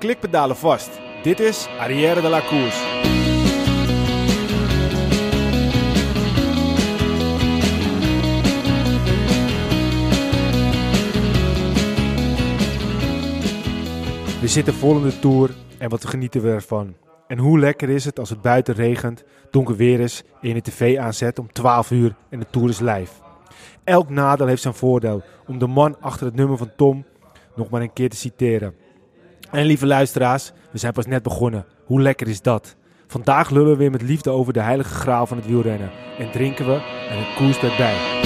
klikpedalen vast. Dit is Arrière de la Course. We zitten vol in de Tour en wat genieten we ervan. En hoe lekker is het als het buiten regent, donker weer is en je de tv aanzet om 12 uur en de Tour is live. Elk nadeel heeft zijn voordeel, om de man achter het nummer van Tom nog maar een keer te citeren. En lieve luisteraars, we zijn pas net begonnen. Hoe lekker is dat? Vandaag lullen we weer met liefde over de heilige graal van het wielrennen. En drinken we en het koers erbij.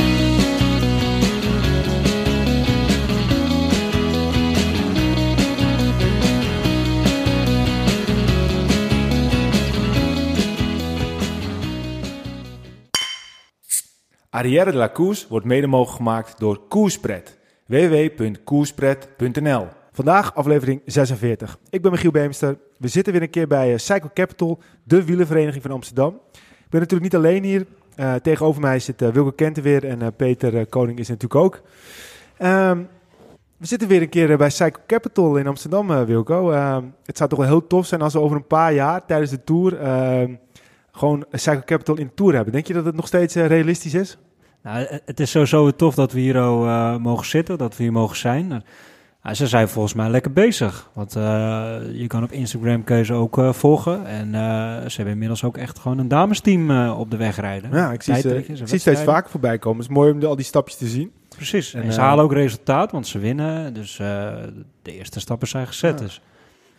Arrière de la Koers wordt mede mogelijk gemaakt door Koerspret. www.koerspret.nl Vandaag aflevering 46. Ik ben Michiel Beemster. We zitten weer een keer bij Cycle Capital, de wielervereniging van Amsterdam. Ik ben natuurlijk niet alleen hier. Uh, tegenover mij zit uh, Wilke Kenten weer en Peter Koning is natuurlijk ook. Um, we zitten weer een keer bij Cycle Capital in Amsterdam, Wilco. Ehm, het zou toch wel heel tof zijn als we over een paar jaar tijdens de Tour ehm, gewoon Cycle Capital in de Tour hebben. Denk je dat het nog steeds realistisch is? Nou, het is sowieso tof dat we hier uh, mogen zitten, dat we hier mogen zijn. Ze zijn volgens mij lekker bezig. Want uh, je kan op Instagram keuze ook uh, volgen. En ze hebben inmiddels ook echt gewoon een damesteam op de weg rijden. Ja, ik zie, ze, ik zie steeds vaker voorbij komen. Het is mooi om al die stapjes te zien. Precies. En, en ze halen ook resultaat, want ze winnen. Dus de eerste stappen zijn gezet. Ja. Dus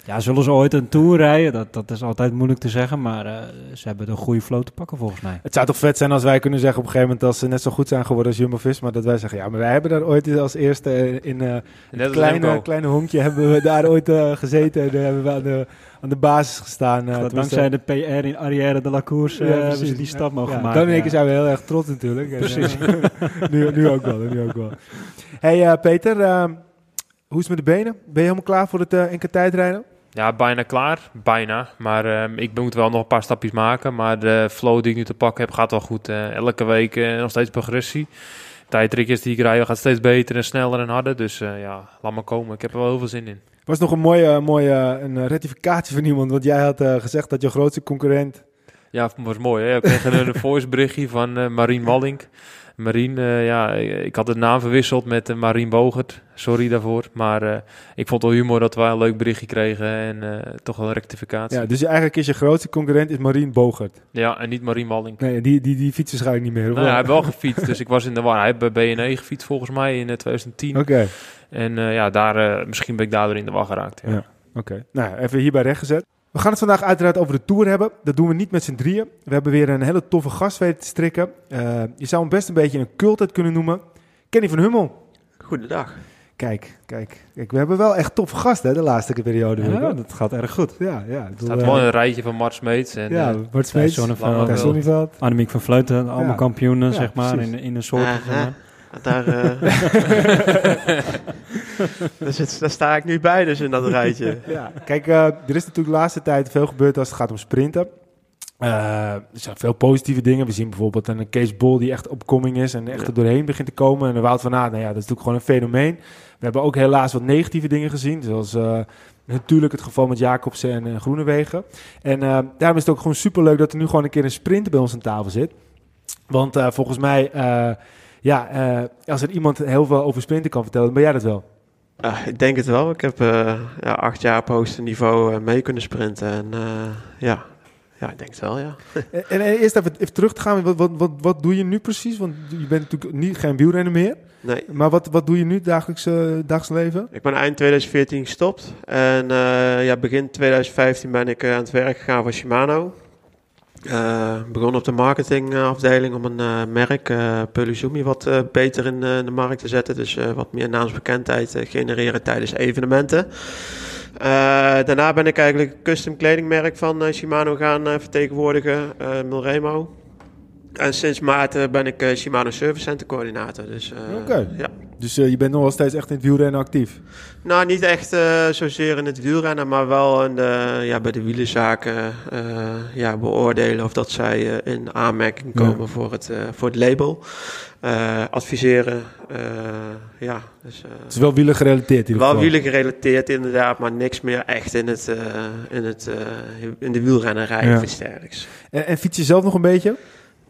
ja, zullen ze ooit een Tour rijden? Dat, dat is altijd moeilijk te zeggen, maar uh, ze hebben een goede flow te pakken volgens mij. Het zou toch vet zijn als wij kunnen zeggen op een gegeven moment... als ze net zo goed zijn geworden als Jumbo-Visma... dat wij zeggen, ja, maar wij hebben daar ooit als eerste in uh, een kleine, kleine honkje... hebben we daar ooit uh, gezeten en hebben we aan de, aan de basis gestaan. Uh, dankzij de PR in Arrière de la Course ja, hebben ze die stap mogen ja, maken. Dan in keer zijn we heel erg trots natuurlijk. Precies. nu, nu ook wel, nu ook wel. hey, Peter, ehm, hoe is het met de benen? Ben je helemaal klaar voor het NK tijdrijden? Ja, bijna klaar. Bijna. Maar uh, ik moet wel nog een paar stapjes maken. Maar de flow die ik nu te pakken heb, gaat wel goed. Uh, elke week uh, nog steeds progressie. Tijdritjes die ik rij gaat steeds beter en sneller en harder. Dus ja, laat maar komen. Ik heb er wel heel veel zin in. Was nog een mooie, mooie een rectificatie van iemand. Want jij had gezegd dat je grootste concurrent... Ja, was mooi. Hè? Ik kreeg een, een voice berichtje van Marien Wallink. Marien, uh, ja, ik had de naam verwisseld met uh, Marien Bogert. Sorry daarvoor. Maar uh, ik vond het wel humor dat we een leuk berichtje kregen en toch wel een rectificatie. Ja, dus eigenlijk is je grootste concurrent is Marien Bogert. Ja, en niet Marien Walling. Nee, die, die, die fietsen ik niet meer. Nou, hij heeft wel gefietst, dus ik was in de war. Hij heeft bij BNE gefietst volgens mij in 2010. Oké. Okay. En ja, daar, misschien ben ik daardoor in de war geraakt. Ja. ja. Oké. Nou, even hierbij rechtgezet. We gaan het vandaag uiteraard over de Tour hebben. Dat doen we niet met z'n drieën. We hebben weer een hele toffe gast weten te strikken. Uh, je zou hem best een beetje een cult kunnen noemen. Kenny van Hummel. Goedendag. Kijk, kijk, kijk, we hebben wel echt toffe gasten hè, de laatste periode. Ja, dat gaat erg goed. Ja, ja. Het staat wel een rijtje van Mart Smeets. En, ja, Mart Smeets, Thijs Sonneveld, Annemiek van Vleuten. Allemaal ja. kampioenen, ja, zeg maar, in, in een soort... Uh -huh. Daar, uh... dus daar sta ik nu bij, dus in dat rijtje. ja. Kijk, uh, er is natuurlijk de laatste tijd veel gebeurd als het gaat om sprinten. Uh, er zijn veel positieve dingen. We zien bijvoorbeeld een Kees Bol die echt opkoming is en echt ja. er doorheen begint te komen. En een Wout van Aert, nou ja, dat is natuurlijk gewoon een fenomeen. We hebben ook helaas wat negatieve dingen gezien, zoals uh, natuurlijk het geval met Jacobsen en uh, Groenewegen. En daarom is het ook gewoon superleuk dat er nu gewoon een keer een sprinter bij ons aan tafel zit. Want volgens mij ja, uh, als er iemand heel veel over sprinten kan vertellen, ben jij dat wel. Ik denk het wel. Ik heb uh, ja, acht jaar op hoogste niveau mee kunnen sprinten. En ja, ja, ik denk het wel, ja. en, en, eerst even, even terug te gaan. Wat, wat, wat, wat doe je nu precies? Want je bent natuurlijk niet, geen wielrenner meer. Nee. Maar wat, wat doe je nu dagelijks, dagelijks leven? Ik ben eind 2014 gestopt. En ja, begin 2015 ben ik aan het werk gegaan voor Shimano. Uh, begon op de marketingafdeling om een uh, merk, uh, Peluzumi, wat beter in de markt te zetten. Dus wat meer naamsbekendheid genereren tijdens evenementen. daarna ben ik eigenlijk custom kledingmerk van Shimano gaan vertegenwoordigen, Milremo. En sinds maart eh, ben ik eh, Shimano Service Center coördinator. Dus, eh, Oké. ja. Dus je bent nog wel steeds echt in het wielrennen actief. Nou, niet echt zozeer in het wielrennen, maar wel in de, ja, bij de wielenzaken ja, beoordelen of dat zij in aanmerking Ja. komen voor, het, voor het label. Adviseren, ja. Dus, Het is wel wielen gerelateerd in wel geval. wielen gerelateerd inderdaad, maar niks meer echt in, het, in, het, in de wielrennerij Ja. of iets dergelijks. En, en fiets je zelf nog een beetje?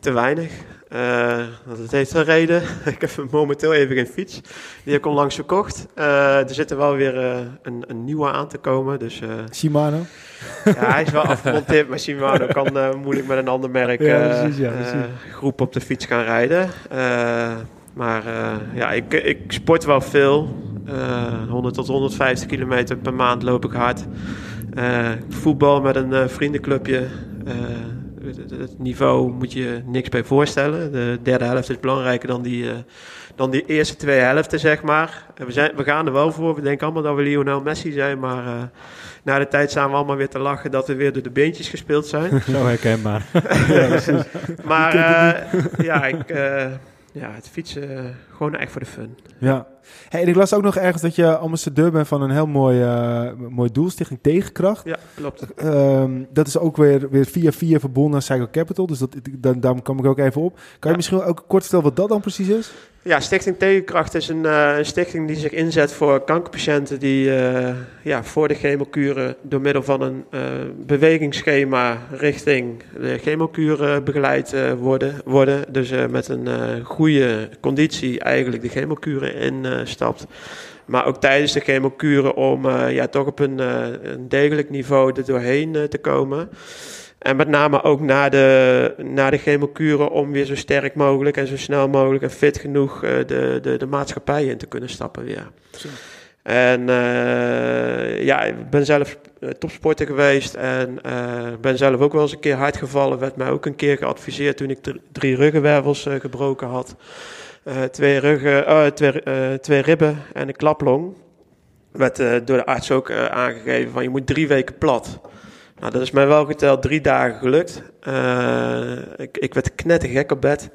Te weinig. Eh, want het heeft een reden. ik heb momenteel even geen fiets. Die heb ik onlangs verkocht. Eh, er zit er wel weer eh, een, een nieuwe aan te komen. Dus eh, Shimano? ja, hij is wel afgemonteerd. Maar Shimano kan eh, moeilijk met een ander merk Ja, eh, precies, ja, eh, groep op de fiets gaan rijden. Eh, maar eh, ja, ik, ik sport wel veel. Eh 100 tot 150 kilometer per maand loop ik hard. Eh, voetbal met een eh, vriendenclubje. Het, niveau moet je niks bij voorstellen. De derde helft is belangrijker dan die, eh, dan die eerste twee helften, zeg maar. En we, zijn, we gaan er wel voor. We denken allemaal dat we Lionel Messi zijn. Maar eh, na de tijd staan we allemaal weer te lachen dat we weer door de beentjes gespeeld zijn. Zo herkenbaar. maar eh, ja, ik, ja, het fietsen eh, gewoon echt voor de fun. Ja. Hey, en ik las ook nog ergens dat je ambassadeur bent van een heel mooi, eh, mooi doel, Stichting Tegenkracht. Ja, klopt. Ehm, dat is ook weer, weer via via verbonden aan Cycle Capital, dus dat, dan, daarom kwam ik ook even op. Kan je Ja. misschien ook kort vertellen wat dat dan precies is? Ja, Stichting Tegenkracht is een, eh, een stichting die zich inzet voor kankerpatiënten die eh, ja, voor de chemokuren door middel van een eh, bewegingsschema richting de chemokuren begeleid worden, worden. Dus met een goede conditie eigenlijk de chemokuren instapt. maar ook tijdens de chemokuren om ja, toch op een, een degelijk niveau er doorheen te komen. En met name ook na de, na de chemokuren om weer zo sterk mogelijk en zo snel mogelijk en fit genoeg eh, de, de, de maatschappij in te kunnen stappen weer. En eh, ja, ik ben zelf eh, topsporter geweest en ben zelf ook wel eens een keer hard gevallen. Werd mij ook een keer geadviseerd toen ik dr- drie ruggenwervels gebroken had. Twee, ruggen, twee, twee ribben en een klaplong. Werd door de arts ook aangegeven van je moet drie weken plat. Nou, dat is mij wel geteld drie dagen gelukt. Eh, ik, ik werd knettergek op bed.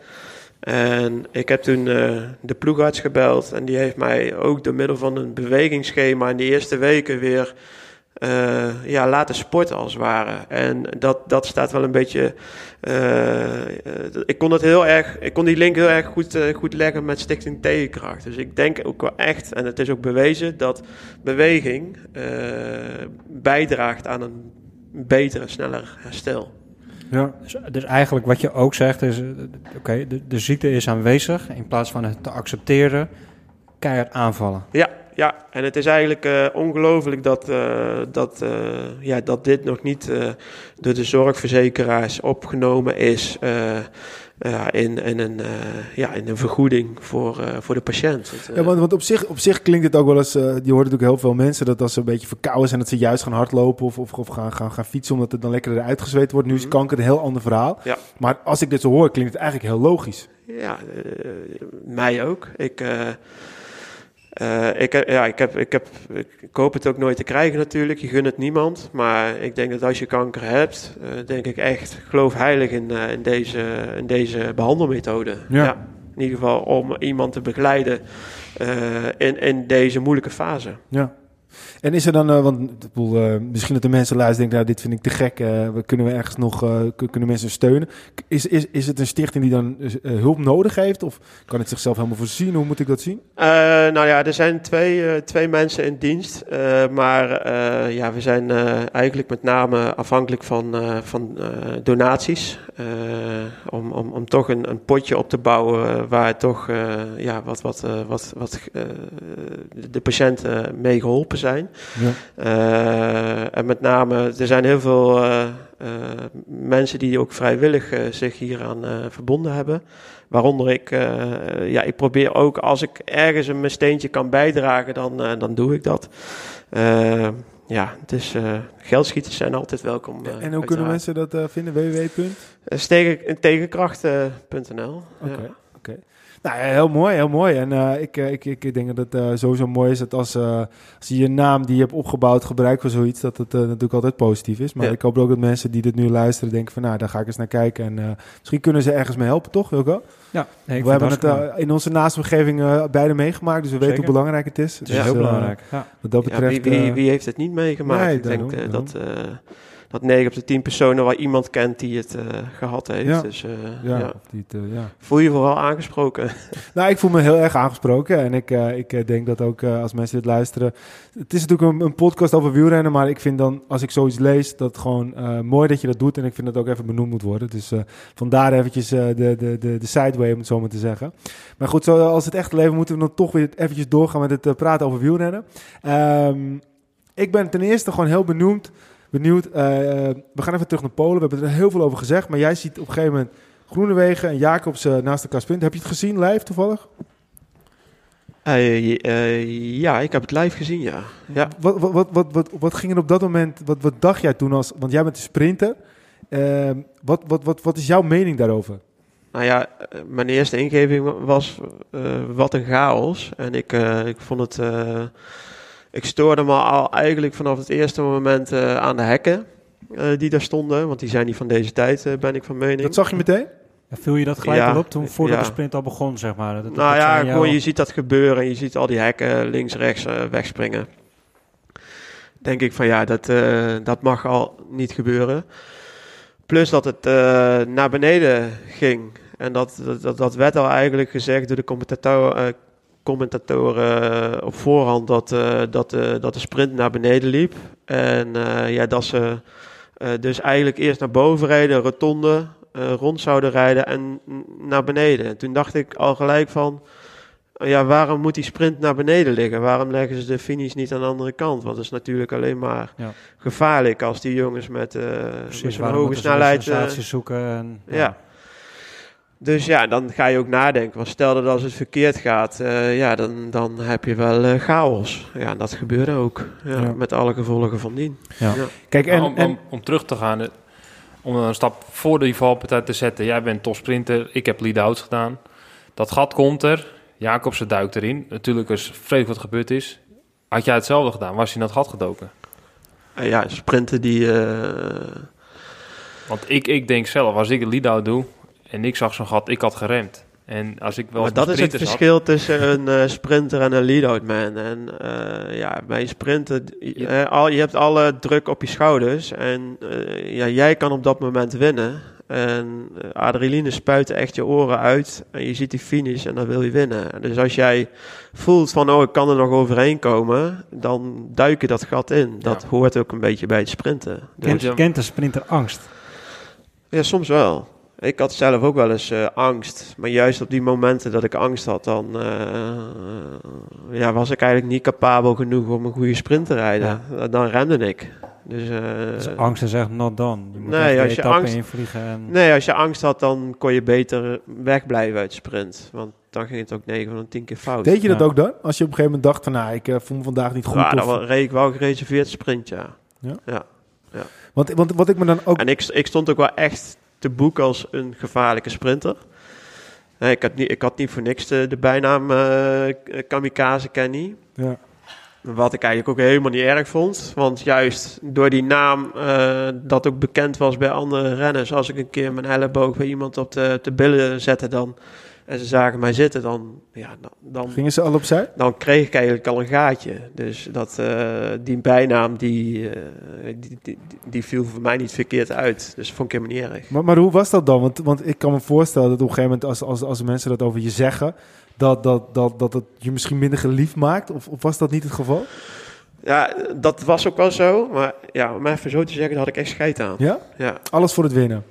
En ik heb toen eh, de ploegarts gebeld. En die heeft mij ook door middel van een bewegingsschema in de eerste weken weer eh, ja, laten sporten als het ware. En dat, dat staat wel een beetje. ik kon het heel erg. Ik kon die link heel erg goed, goed leggen met Stichting Tegenkracht. Dus ik denk ook wel echt, en het is ook bewezen, dat beweging bijdraagt aan een betere, sneller herstel. Ja. Dus, dus eigenlijk wat je ook zegt is, eh, oké, de, de ziekte is aanwezig. In plaats van het te accepteren, keihard aanvallen. Ja, ja, en het is eigenlijk eh, ongelooflijk dat, eh, dat, eh, ja, dat dit nog niet eh, door de zorgverzekeraars opgenomen is eh, ja, in, in, een, eh, ja, in een vergoeding voor, eh, voor de patiënt. Ja, want, want op, zich, op zich klinkt het ook wel eens, eh, je hoort natuurlijk heel veel mensen dat als ze een beetje verkouden zijn, dat ze juist gaan hardlopen of, of, of gaan, gaan, gaan fietsen omdat het dan lekker eruit gezweet wordt. Nu is Mhm. kanker een heel ander verhaal. Ja. Maar als ik dit zo hoor, klinkt het eigenlijk heel logisch. Ja, mij ook. Ik, eh, ik, ja, ik, heb, ik, heb, ik hoop het ook nooit te krijgen natuurlijk. Je gunt het niemand. Maar ik denk dat als je kanker hebt, eh, denk ik echt, geloof heilig in, eh, in, deze, in deze behandelmethode. Ja. in ieder geval om iemand te begeleiden in, in deze moeilijke fase. Ja. En is er dan, eh, want eh, misschien dat de mensen luisteren denken, nou, dit vind ik te gek, eh, we kunnen we ergens nog, kun- kunnen mensen steunen? Is, is, is het een stichting die dan hulp nodig heeft? Of kan het zichzelf helemaal voorzien? Hoe moet ik dat zien? Nou ja, er zijn twee, twee mensen in dienst. maar ja, we zijn eigenlijk met name afhankelijk van, van donaties. om, om, om toch een, een potje op te bouwen waar toch ja, wat, wat, wat, wat de patiënten mee geholpen zijn. Ja. Eh, en met name, er zijn heel veel eh, eh, mensen die ook vrijwillig zich hieraan verbonden hebben. Waaronder ik, ja, ik probeer ook als ik ergens een steentje kan bijdragen, dan, dan doe ik dat. Ja, dus geldschieters zijn altijd welkom. en hoe kunnen mensen dat vinden? www. Tegenkracht.nl. Oké, oké. Nou ja, heel mooi, heel mooi. En eh, ik, eh, ik, ik denk dat het eh, sowieso mooi is dat als, eh, als je je naam die je hebt opgebouwd gebruikt voor zoiets, dat het eh, natuurlijk altijd positief is. Maar Ja. ik hoop ook dat mensen die dit nu luisteren denken van, nou, daar ga ik eens naar kijken. En eh, misschien kunnen ze ergens mee helpen, toch, Wilco? Ja, nee, ik We hebben het eh, in onze naaste omgeving eh, beide meegemaakt, dus we weten hoe belangrijk het is. Het Dus, is heel eh, belangrijk. Ja. Wat dat Ja, betreft... wie, wie, wie heeft het niet meegemaakt? nee, ik denk daarom, daarom. dat, eh, dat 9 op de 10 personen waar iemand kent die het eh, gehad heeft. Ja. Dus eh, ja, ja. Of die het, eh, ja. voel je vooral aangesproken. Nou, ik voel me heel erg aangesproken. En ik, ik denk dat ook als mensen dit luisteren. Het is natuurlijk een, een podcast over wielrennen. Maar ik vind dan, als ik zoiets lees, dat gewoon mooi dat je dat doet. En ik vind dat ook even benoemd moet worden. Dus vandaar eventjes de, de, de, de sideway, om het zo maar te zeggen. Maar goed, zoals het echte leven moeten we dan toch weer eventjes doorgaan met het praten over wielrennen. Ehm, ik ben ten eerste gewoon heel benieuwd. Benieuwd eh, we gaan even terug naar Polen. We hebben er heel veel over gezegd. Maar jij ziet op een gegeven moment Groenewegen en Jacobs eh, naast elkaar sprinten. Heb je het gezien live toevallig? Eh, eh, ja, ik heb het live gezien, ja. ja. Wat, wat, wat, wat, wat, ging er op dat moment, wat, wat dacht jij toen als, want jij bent een sprinter. Ehm, wat, wat, wat, wat is jouw mening daarover? Nou ja, eh, mijn eerste ingeving was eh, wat een chaos. En ik, eh, ik vond het... eh, ik stoorde me al eigenlijk vanaf het eerste moment eh, aan de hekken eh, die daar stonden. Want die zijn niet van deze tijd, eh, ben ik van mening. Dat zag je meteen? Ja, viel je dat gelijk Ja, al op toen voordat ja. de sprint al begon, zeg maar? Dat, dat- Nou dat ja, gewoon je ziet dat gebeuren en je ziet al die hekken links, rechts eh, wegspringen. Denk ik van ja, dat, eh, dat mag al niet gebeuren. Plus dat het eh, naar beneden ging. En dat, dat, dat, dat werd al eigenlijk gezegd door de commentator, eh, commentatoren eh, op voorhand dat, eh, dat, eh, dat de sprint naar beneden liep. En ja, dat ze dus eigenlijk eerst naar boven rijden, rotonde, rond zouden rijden en naar beneden. En toen dacht ik al gelijk van, ja, waarom moet die sprint naar beneden liggen? Waarom leggen ze de finish niet aan de andere kant? Want het is natuurlijk alleen maar Ja. gevaarlijk als die jongens met, met Precies, zo'n hoge snelheid... sensaties zoeken. En, ja. Dus ja, dan ga je ook nadenken. Want stel dat als het verkeerd gaat, eh, ja, dan, dan heb je wel eh, chaos. Ja, en dat gebeurde ook. Ja, Ja. Met alle gevolgen van dien. Ja. Ja. Kijk, en, om, en om, om terug te gaan, eh, om een stap voor die valpartij te zetten. Jij bent topsprinter, ik heb lead-outs gedaan. Dat gat komt er, Jacobsen duikt erin. Natuurlijk is vreselijk wat gebeurd is. Had jij hetzelfde gedaan, was je in dat gat gedoken? En ja, sprinten die... eh, Want ik, ik denk zelf, als ik een lead-out doe en ik zag zo'n gat, ik had geremd. En als ik wel maar dat is het had- verschil tussen een eh, sprinter en een lead-out man. En eh, ja, bij een sprinter, Je- eh, al, je hebt alle druk op je schouders. En eh, ja, jij kan op dat moment winnen. En adrenaline spuit echt je oren uit. En je ziet die finish en dan wil je winnen. Dus als jij voelt van, oh, ik kan er nog overheen komen. Dan duik je dat gat in. Dat Ja. hoort ook een beetje bij het sprinten. Dus, Kent, je- kent de sprinter angst? ja, soms wel. Ik had zelf ook wel eens eh, angst. Maar juist op die momenten dat ik angst had, dan eh, ja, was ik eigenlijk niet capabel genoeg om een goede sprint te rijden. Dan remde ik. Dus, eh, Dus angst is echt not done. Je moet nee, als je angst- invliegen. En, nee, als je angst had, dan kon je beter wegblijven uit de sprint. Want dan ging het ook 9 van de 10 keer fout. deed je dat Ja. ook dan? Als je op een gegeven moment dacht van, nou, ik eh, voel me vandaag niet goed. Ja, of- dan wa- reed ik wel gereserveerd sprint, ja. want, want wat ik me dan ook... En ik, ik stond ook wel echt te boek als een gevaarlijke sprinter. Ik, had niet, ik had niet voor niks de, de bijnaam eh, Kamikaze Kenny. Ja. Wat ik eigenlijk ook helemaal niet erg vond. Want juist door die naam eh, dat ook bekend was bij andere renners. Als ik een keer mijn elleboog bij iemand op de, de billen zette dan, en ze zagen mij zitten, dan, ja, dan, Gingen ze al opzij? dan kreeg ik eigenlijk al een gaatje. Dus dat, eh, die bijnaam die, eh, die, die, die viel voor mij niet verkeerd uit. Dus dat vond ik helemaal niet erg. Maar, maar hoe was dat dan? Want, want ik kan me voorstellen dat op een gegeven moment, als, als, als mensen dat over je zeggen, dat, dat, dat, dat het je misschien minder geliefd maakt? Of, of was dat niet het geval? Ja, dat was ook wel zo. Maar ja, om even zo te zeggen, daar had ik echt scheid aan. Ja? Ja, Alles voor het winnen.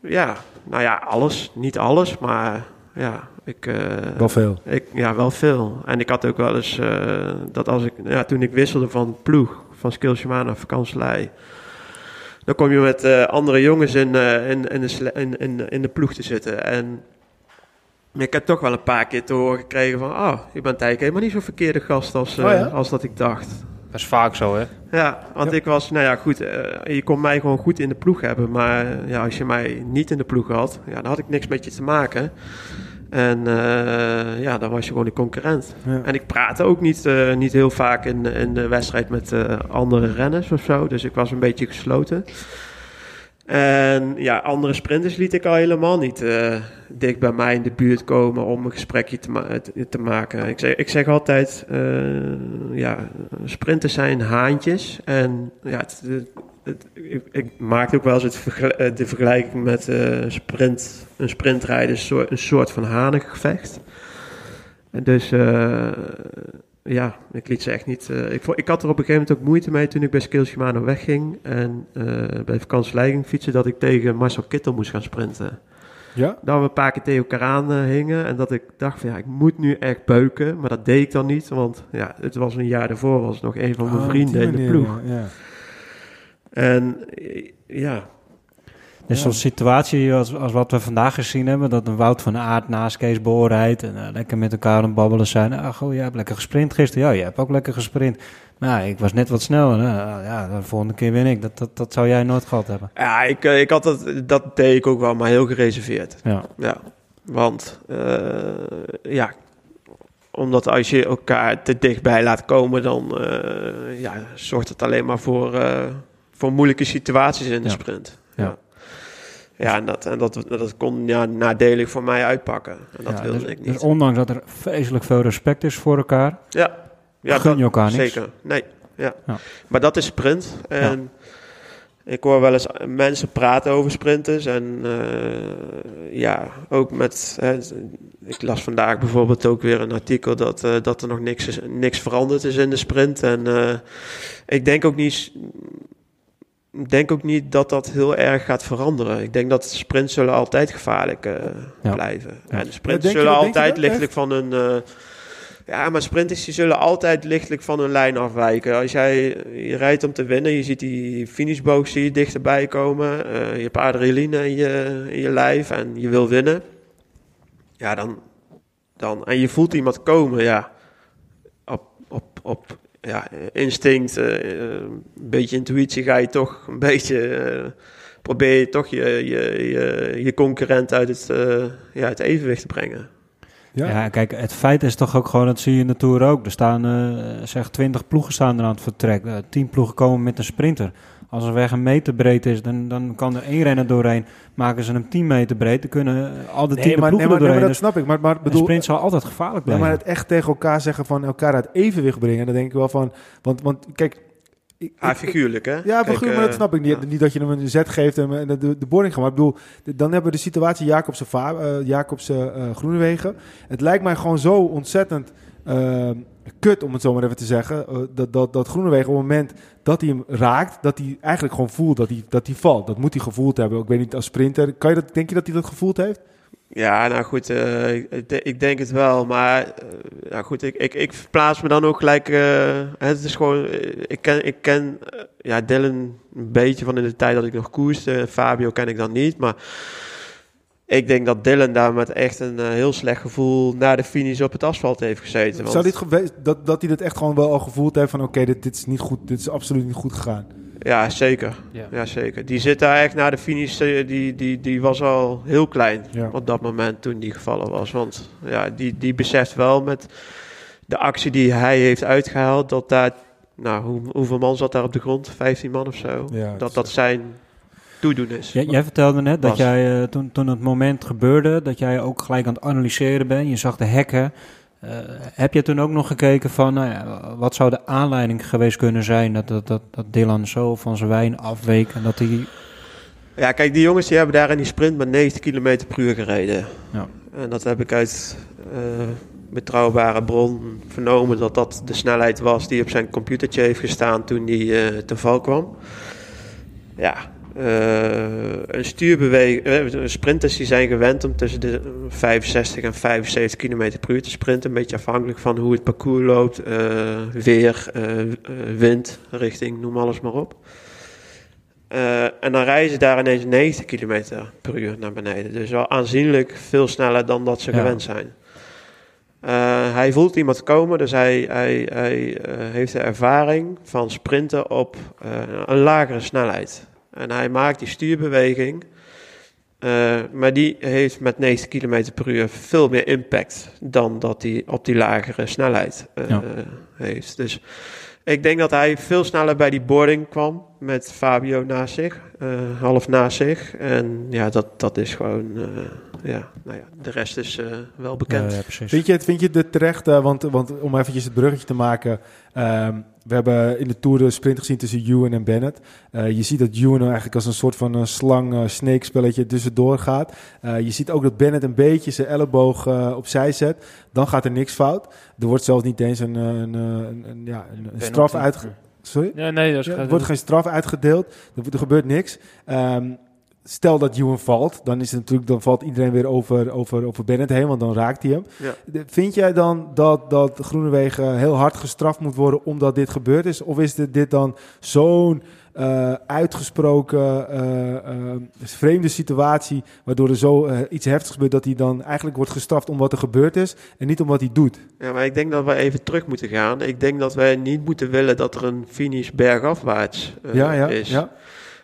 ja nou ja, alles. Niet alles, maar ja, ik... eh, Wel veel. Ik, ja, wel veel. En ik had ook wel eens eh, dat als ik, ja, toen ik wisselde van ploeg, van Skill Shimano naar vakantielei, dan kom je met eh, andere jongens in, eh, in, in, de in, in, in de ploeg te zitten. En ik heb toch wel een paar keer te horen gekregen van, oh, je bent eigenlijk helemaal niet zo'n verkeerde gast als, eh, Oh ja? als dat ik dacht. Dat is vaak zo, hè? Ja, want Ja. ik was, nou ja, goed, eh, je kon mij gewoon goed in de ploeg hebben, maar ja, als je mij niet in de ploeg had, ja, dan had ik niks met je te maken. En eh, ja, dan was je gewoon de concurrent. Ja. En ik praatte ook niet, eh, niet heel vaak in, in de wedstrijd met eh, andere renners of zo. Dus ik was een beetje gesloten. En ja, andere sprinters liet ik al helemaal niet dicht bij mij in de buurt komen om een gesprekje te, ma- te, maken. Ik zeg, ik zeg altijd, ja, sprinters zijn haantjes. En ja, het, het- het- ik, ik maak ook wel eens het vergel- eh, de vergelijking met eh, sprint, een sprintrijden, een soort, een soort van hanengevecht. En dus eh, ja, ik liet ze echt niet. ik, ik had er op een gegeven moment ook moeite mee toen ik bij Skills Shimano wegging. En bij vakantieleiding fietsen dat ik tegen Marcel Kittel moest gaan sprinten. Ja? Dat we een paar keer tegen elkaar aan hingen. En dat ik dacht van ja, ik moet nu echt beuken. Maar dat deed ik dan niet. Want ja, het was een jaar daarvoor was nog een van mijn Oh, vrienden in de ploeg. Ja. En eh, ja, Dus Ja. zo'n situatie als, als wat we vandaag gezien hebben, dat een Wout van Aert naast Kees Boor rijdt en eh, lekker met elkaar aan het babbelen zijn. Ah, goh, jij hebt lekker gesprint gisteren. Ja, jij hebt ook lekker gesprint. Ja, ik was net wat sneller. Ah, ja, de volgende keer win ik. Dat, dat, dat zou jij nooit gehad hebben. ja ik, eh, ik had dat, dat deed ik ook wel, maar heel gereserveerd. Ja, Ja, want ja, omdat als je elkaar te dichtbij laat komen, dan ja, zorgt het alleen maar voor, voor moeilijke situaties in de Ja. sprint. Ja. Ja. En dat, en dat, dat kon ja, nadelig voor mij uitpakken. En dat Ja, wilde dus, ik dus niet. ondanks dat er vreselijk veel respect is voor elkaar, ja, ja gun je elkaar niks. Zeker, nee. Ja. Ja. Maar dat is sprint. En ik hoor wel eens mensen praten over sprinters. En eh, ja, ook met... hè, ik las vandaag bijvoorbeeld ook weer een artikel dat, eh, dat er nog niks, is, niks veranderd is in de sprint. En eh, ik denk ook niet... Ik denk ook niet dat dat heel erg gaat veranderen. Ik denk dat sprints zullen altijd gevaarlijk eh, Ja. blijven. Ja. En de sprints zullen dat- altijd lichtelijk van hun... eh, ja, maar sprinters die zullen altijd lichtelijk van hun lijn afwijken. Als jij je rijdt om te winnen, je ziet die finishboog zie je dichterbij komen. eh, je hebt adrenaline in je, in je lijf en je wil winnen. Ja, dan, dan... En je voelt iemand komen, ja. Op, op, op ja, instinct, eh, een beetje intuïtie ga je toch een beetje... eh, probeer je toch je, je, je, je concurrent uit het, eh, ja, het evenwicht te brengen. Ja. Ja. kijk, het feit is toch ook gewoon, dat zie je in de Tour ook. Er staan, eh, zeg, 20 ploegen staan er aan het vertrek. 10 ploegen komen met een sprinter. Als een weg een meter breed is, dan, dan kan er één renner doorheen. Maken ze hem 10 meter breed, dan kunnen al de 10 Nee, maar, nee, maar, nee, maar dat dus snap ik. Maar, maar een bedoel, sprint zal altijd gevaarlijk Ja, blijven. maar het echt tegen elkaar zeggen van elkaar uit evenwicht brengen, dan denk ik wel van, want, want kijk, ik, Ah, figuurlijk, hè? ja, Kijk, figuur, maar dat eh, snap ik niet. ja. Niet dat je hem een zet geeft en, de, de boarding gaat. Maar ik bedoel, dan hebben we de situatie Jacobsen, Va- eh, Jacobsen eh, Groenewegen. Het lijkt mij gewoon zo ontzettend kut, om het zo maar even te zeggen. eh, dat, dat, dat Groenewegen op het moment dat hij hem raakt, dat hij eigenlijk gewoon voelt dat hij, dat hij valt. Dat moet hij gevoeld hebben. Ik weet niet, als sprinter, kan je dat, denk je dat hij dat gevoeld heeft? Ja, nou goed, eh, ik, de- ik denk het wel. Maar eh, nou goed, ik, ik, ik verplaats me dan ook gelijk. het is gewoon, ik ken, ik ken ja, Dylan een beetje van in de tijd dat ik nog koerste. Fabio ken ik dan niet. Maar ik denk dat Dylan daar met echt een eh, heel slecht gevoel naar de finish op het asfalt heeft gezeten. Want, Zou dit geweest, dat, dat hij dat echt gewoon wel al gevoeld heeft van oké, dit, dit is niet goed, dit is absoluut niet goed gegaan. Ja, zeker. Ja. Ja, zeker. Die zit daar echt naar de finish. eh, Die, die, die was al heel klein Ja. op dat moment toen die gevallen was. Want ja, die, die beseft wel met de actie die hij heeft uitgehaald. Dat daar, nou, hoe, hoeveel man zat daar op de grond? 15 man of zo. Ja, dat dat zijn toedoen is. Jij, jij vertelde net dat jij eh, toen, toen het moment gebeurde, dat jij ook gelijk aan het analyseren bent. Je zag de hekken. Eh, heb je toen ook nog gekeken van, nou ja, wat zou de aanleiding geweest kunnen zijn dat, dat, dat, dat Dylan zo van zijn wijn afweek en dat hij... Ja, kijk, die jongens die hebben daar in die sprint met 90 km per uur gereden. Ja. En dat heb ik uit eh, betrouwbare bron vernomen dat dat de snelheid was die op zijn computertje heeft gestaan toen hij eh, te val kwam. Ja, eh, een stuurbeweging, eh, sprinters die zijn gewend om tussen de 65 en 75 km per uur te sprinten. Een beetje afhankelijk van hoe het parcours loopt, eh, weer, eh, wind, richting, noem alles maar op. En dan rijden ze daar ineens 90 km per uur naar beneden. Dus wel aanzienlijk veel sneller dan dat ze Ja. gewend zijn. Hij voelt iemand komen, dus hij, hij, hij heeft de ervaring van sprinten op een lagere snelheid. En hij maakt die stuurbeweging Eh, maar die heeft met 90 km per uur veel meer impact dan dat hij op die lagere snelheid eh, Ja. heeft. Dus ik denk dat hij veel sneller bij die boarding kwam met Fabio naast zich, eh, half naast zich. En ja, dat, dat is gewoon, eh, ja, nou ja, de rest is eh, wel bekend. Ja. Vind je het, vind je het terecht, eh, want, want om eventjes het bruggetje te maken. ehm, we hebben in de Tour de sprint gezien tussen Ewan en Bennett. Eh, je ziet dat Ewan eigenlijk als een soort van een slang eh, snake spelletje tussendoor gaat. Eh, je ziet ook dat Bennett een beetje zijn elleboog eh, opzij zet. Dan gaat er niks fout. Er wordt zelfs niet eens een, eh, een, een, een- een- ja, een, een straf uitge... Sorry? Ja, nee, dat is Ja, er wordt geen straf uitgedeeld. Er, er gebeurt niks. Ehm, stel dat Ewan valt, dan, is het natuurlijk, dan valt iedereen weer over, over, over Bennett heen, want dan raakt hij hem. Ja. Vind jij dan dat, dat Groenewegen heel hard gestraft moet worden omdat dit gebeurd is? Of is dit, dit dan zo'n eh, uitgesproken eh, eh, vreemde situatie, waardoor er zo iets heftigs gebeurt, dat hij dan eigenlijk wordt gestraft om wat er gebeurd is en niet om wat hij doet? Ja, maar ik denk dat we even terug moeten gaan. Ik denk dat wij niet moeten willen dat er een finish bergafwaarts ja, ja, is. ja.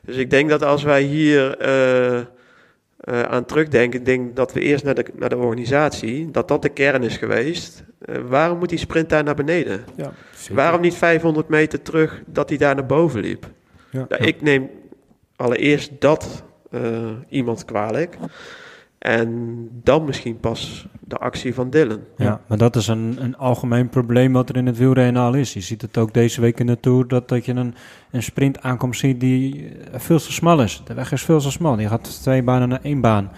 Dus ik denk dat als wij hier eh, eh, aan terugdenken, ik denk dat we eerst naar de, naar de organisatie, dat dat de kern is geweest. Eh, waarom moet die sprint daar naar beneden? ja. Waarom niet 500 meter terug dat hij daar naar boven liep? Ja. Nou, Ik neem allereerst dat iemand kwalijk. En dan misschien pas de actie van Dylan. Ja, maar dat is een, een algemeen probleem wat er in het wielrennen al is. Je ziet het ook deze week in de Tour, dat, dat je een, een sprint aankomst ziet die eh, veel te smal is. De weg is veel te smal. Die gaat twee banen naar één baan.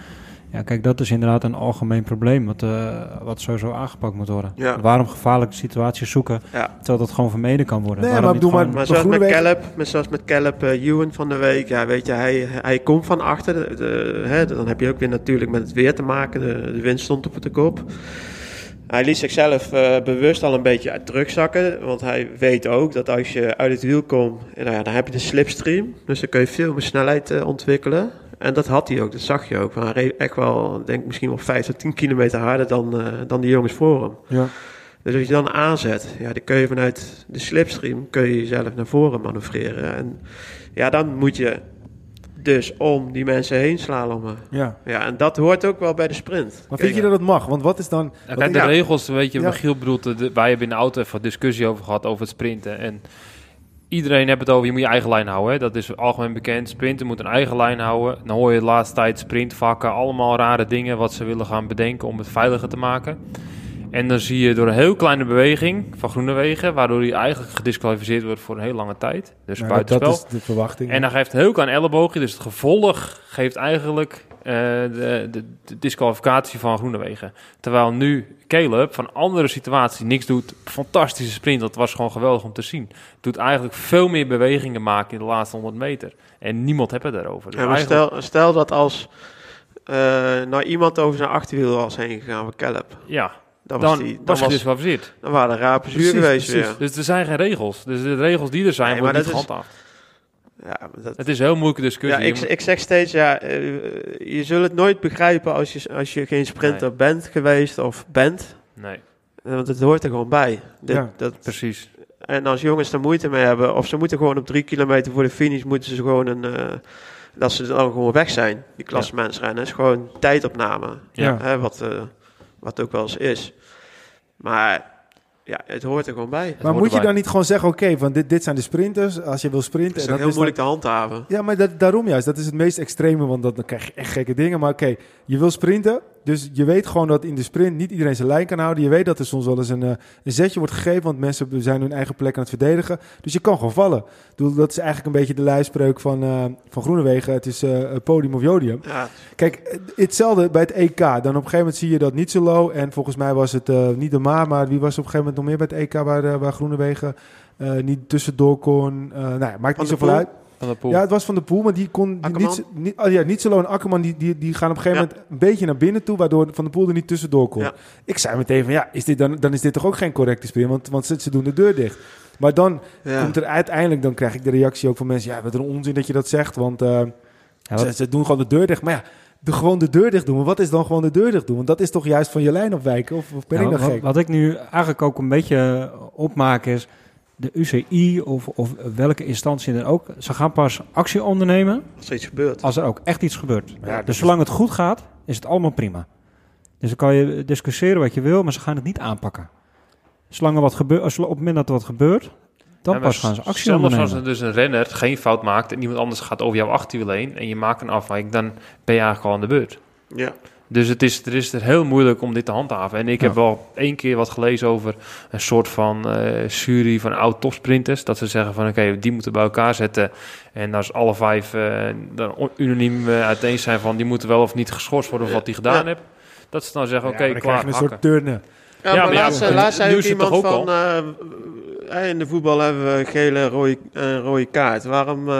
Ja, kijk, dat is inderdaad een algemeen probleem wat, eh, wat sowieso aangepakt moet worden. Ja. Waarom gevaarlijke situaties zoeken, Ja. terwijl dat gewoon vermeden kan worden? Nee, Waarom maar gewoon- Maar Van zoals met Caleb, met, zoals met Caleb Ewan van de week, ja, weet je, hij, hij komt van achter. De, de- hè, dan heb je ook weer natuurlijk met het weer te maken. De, de wind stond op de kop. Hij liet zichzelf eh, bewust al een beetje uit terugzakken. Want hij weet ook dat als je uit het wiel komt, en nou ja, dan heb je de slipstream. Dus dan kun je veel meer snelheid eh, ontwikkelen. En dat had hij ook, dat zag je ook. Hij reed echt wel, ik denk misschien wel 5 tot 10 kilometer harder dan, eh, dan die jongens voor hem. Ja. Dus als je dan aanzet, ja, dan kun je vanuit de slipstream kun je jezelf naar voren manoeuvreren. En ja, dan moet je dus om die mensen heen slalommen. ja. Ja, en dat hoort ook wel bij de sprint. Maar vind je dat het mag? Want wat is dan... Ja, wat kijk, de regels, weet je, Ja. Michiel bedoelt, de, wij hebben in de auto even discussie over gehad over het sprinten. En iedereen heeft het over, je moet je eigen lijn houden. Hè? Dat is algemeen bekend. Sprinten moet een eigen lijn houden. Dan hoor je de laatste tijd sprintvakken, allemaal rare dingen wat ze willen gaan bedenken om het veiliger te maken. En dan zie je door een heel kleine beweging van Groenewegen, waardoor hij eigenlijk gedisqualificeerd wordt voor een heel lange tijd. Dus Nou, buitenspel. dat is de verwachting. En dan geeft een heel klein elleboogje. Dus het gevolg geeft eigenlijk eh, de, de, de disqualificatie van Groenewegen. Terwijl nu Caleb van andere situatie niks doet. Fantastische sprint, dat was gewoon geweldig om te zien. Doet eigenlijk veel meer bewegingen maken in de laatste 100 meter. En niemand heeft het daarover. Dus Ja, maar eigenlijk- stel, stel dat als eh nou iemand over zijn achterwiel was heen gegaan van Caleb. ja, Dan dan was, die, dan, was, gedisqualificeerd. dan waren de rapen zuur geweest precies. weer. Dus er zijn geen regels. Dus de regels die er zijn, Nee, worden maar niet gehandhaafd. Ja, dat, Het is een heel moeilijke ja, discussie. ik, Je moet- ik zeg steeds, ja, eh, je zult het nooit begrijpen als je, als je geen sprinter Nee. bent geweest of bent. nee, Eh, Want het hoort er gewoon bij. Dit, Ja. dat, precies. En als jongens er moeite mee hebben, of ze moeten gewoon op drie kilometer voor de finish, moeten ze gewoon een. eh, dat ze dan gewoon weg zijn, die klassementsrennen. is gewoon tijdopname. Ja. Hè, wat, eh, wat ook wel eens is. Maar ja, het hoort er gewoon bij. Maar moet je erbij. dan niet gewoon zeggen, oké, van dit, dit zijn de sprinters. Als je wil sprinten... is dat heel is dan- moeilijk te handhaven. Ja, maar dat, daarom juist. Dat is het meest extreme, want dat, dan krijg je echt gekke dingen. Maar oké, je wil sprinten. Dus je weet gewoon dat in de sprint niet iedereen zijn lijn kan houden. Je weet dat er soms wel eens een, eh, een zetje wordt gegeven, want mensen zijn hun eigen plek aan het verdedigen. Dus je kan gewoon vallen. Dat is eigenlijk een beetje de lijfspreuk van, eh van Groenewegen. Het is eh, podium of jodium. Ja, Kijk, hetzelfde bij het EK. Dan op een gegeven moment zie je dat niet zo low. En volgens mij was het niet de Maar, maar wie was op een gegeven moment nog meer bij het EK waar, waar Groenewegen niet tussendoor kon. Nou ja, maakt niet zoveel uit. Van de pool. Ja, het was van de Poel, maar die kon die niet, niet, oh ja, en Akkerman, die, die, die gaan op een gegeven Ja. moment een beetje naar binnen toe, waardoor Van de Poel er niet tussendoor kon. Ja. Ik zei meteen van, ja, is dit dan, dan is dit toch ook geen correcte sprint, want, want ze, ze doen de deur dicht. Maar dan ja. komt er uiteindelijk, dan krijg ik de reactie ook van mensen, ja, wat een onzin dat je dat zegt, want eh, Ja, ze, ze doen gewoon de deur dicht. Maar ja, de, gewoon de deur dicht doen, maar wat is dan gewoon de deur dicht doen? Want dat is toch juist van je lijn afwijken, of, of ben Ja, ik dan wat, gek? wat ik nu eigenlijk ook een beetje opmaak is... de UCI of, of welke instantie dan ook, ze gaan pas actie ondernemen Als er iets gebeurt. als er ook echt iets gebeurt. Ja, dus is- zolang het goed gaat, is het allemaal prima. Dus dan kan je discussiëren wat je wil, maar ze gaan het niet aanpakken. Zolang er wat gebeurt, als op het moment dat er wat gebeurt, dan Ja, pas gaan ze actie Zelfs ondernemen. als er dus een renner geen fout maakt en iemand anders gaat over jouw achterwiel heen en je maakt een afwijking, dan ben je eigenlijk al aan de beurt. Ja. Dus het is, er is er heel moeilijk om dit te handhaven. En ik Ja. heb wel één keer wat gelezen over een soort van eh jury van oud topsprinters. Dat ze zeggen van oké, die moeten bij elkaar zetten. En als alle vijf dan on- unaniem eh, uiteen zijn van die moeten wel of niet geschorst worden of wat die gedaan Ja. heeft. Dat ze dan zeggen oké, Ja, maar dan klaar een soort turnen. Ja, Ja, maar maar ja, laatst, nu laatst zei ook is het iemand toch ook van... eh, in de voetbal hebben we gele rode, eh, rode kaart. Waarom... eh,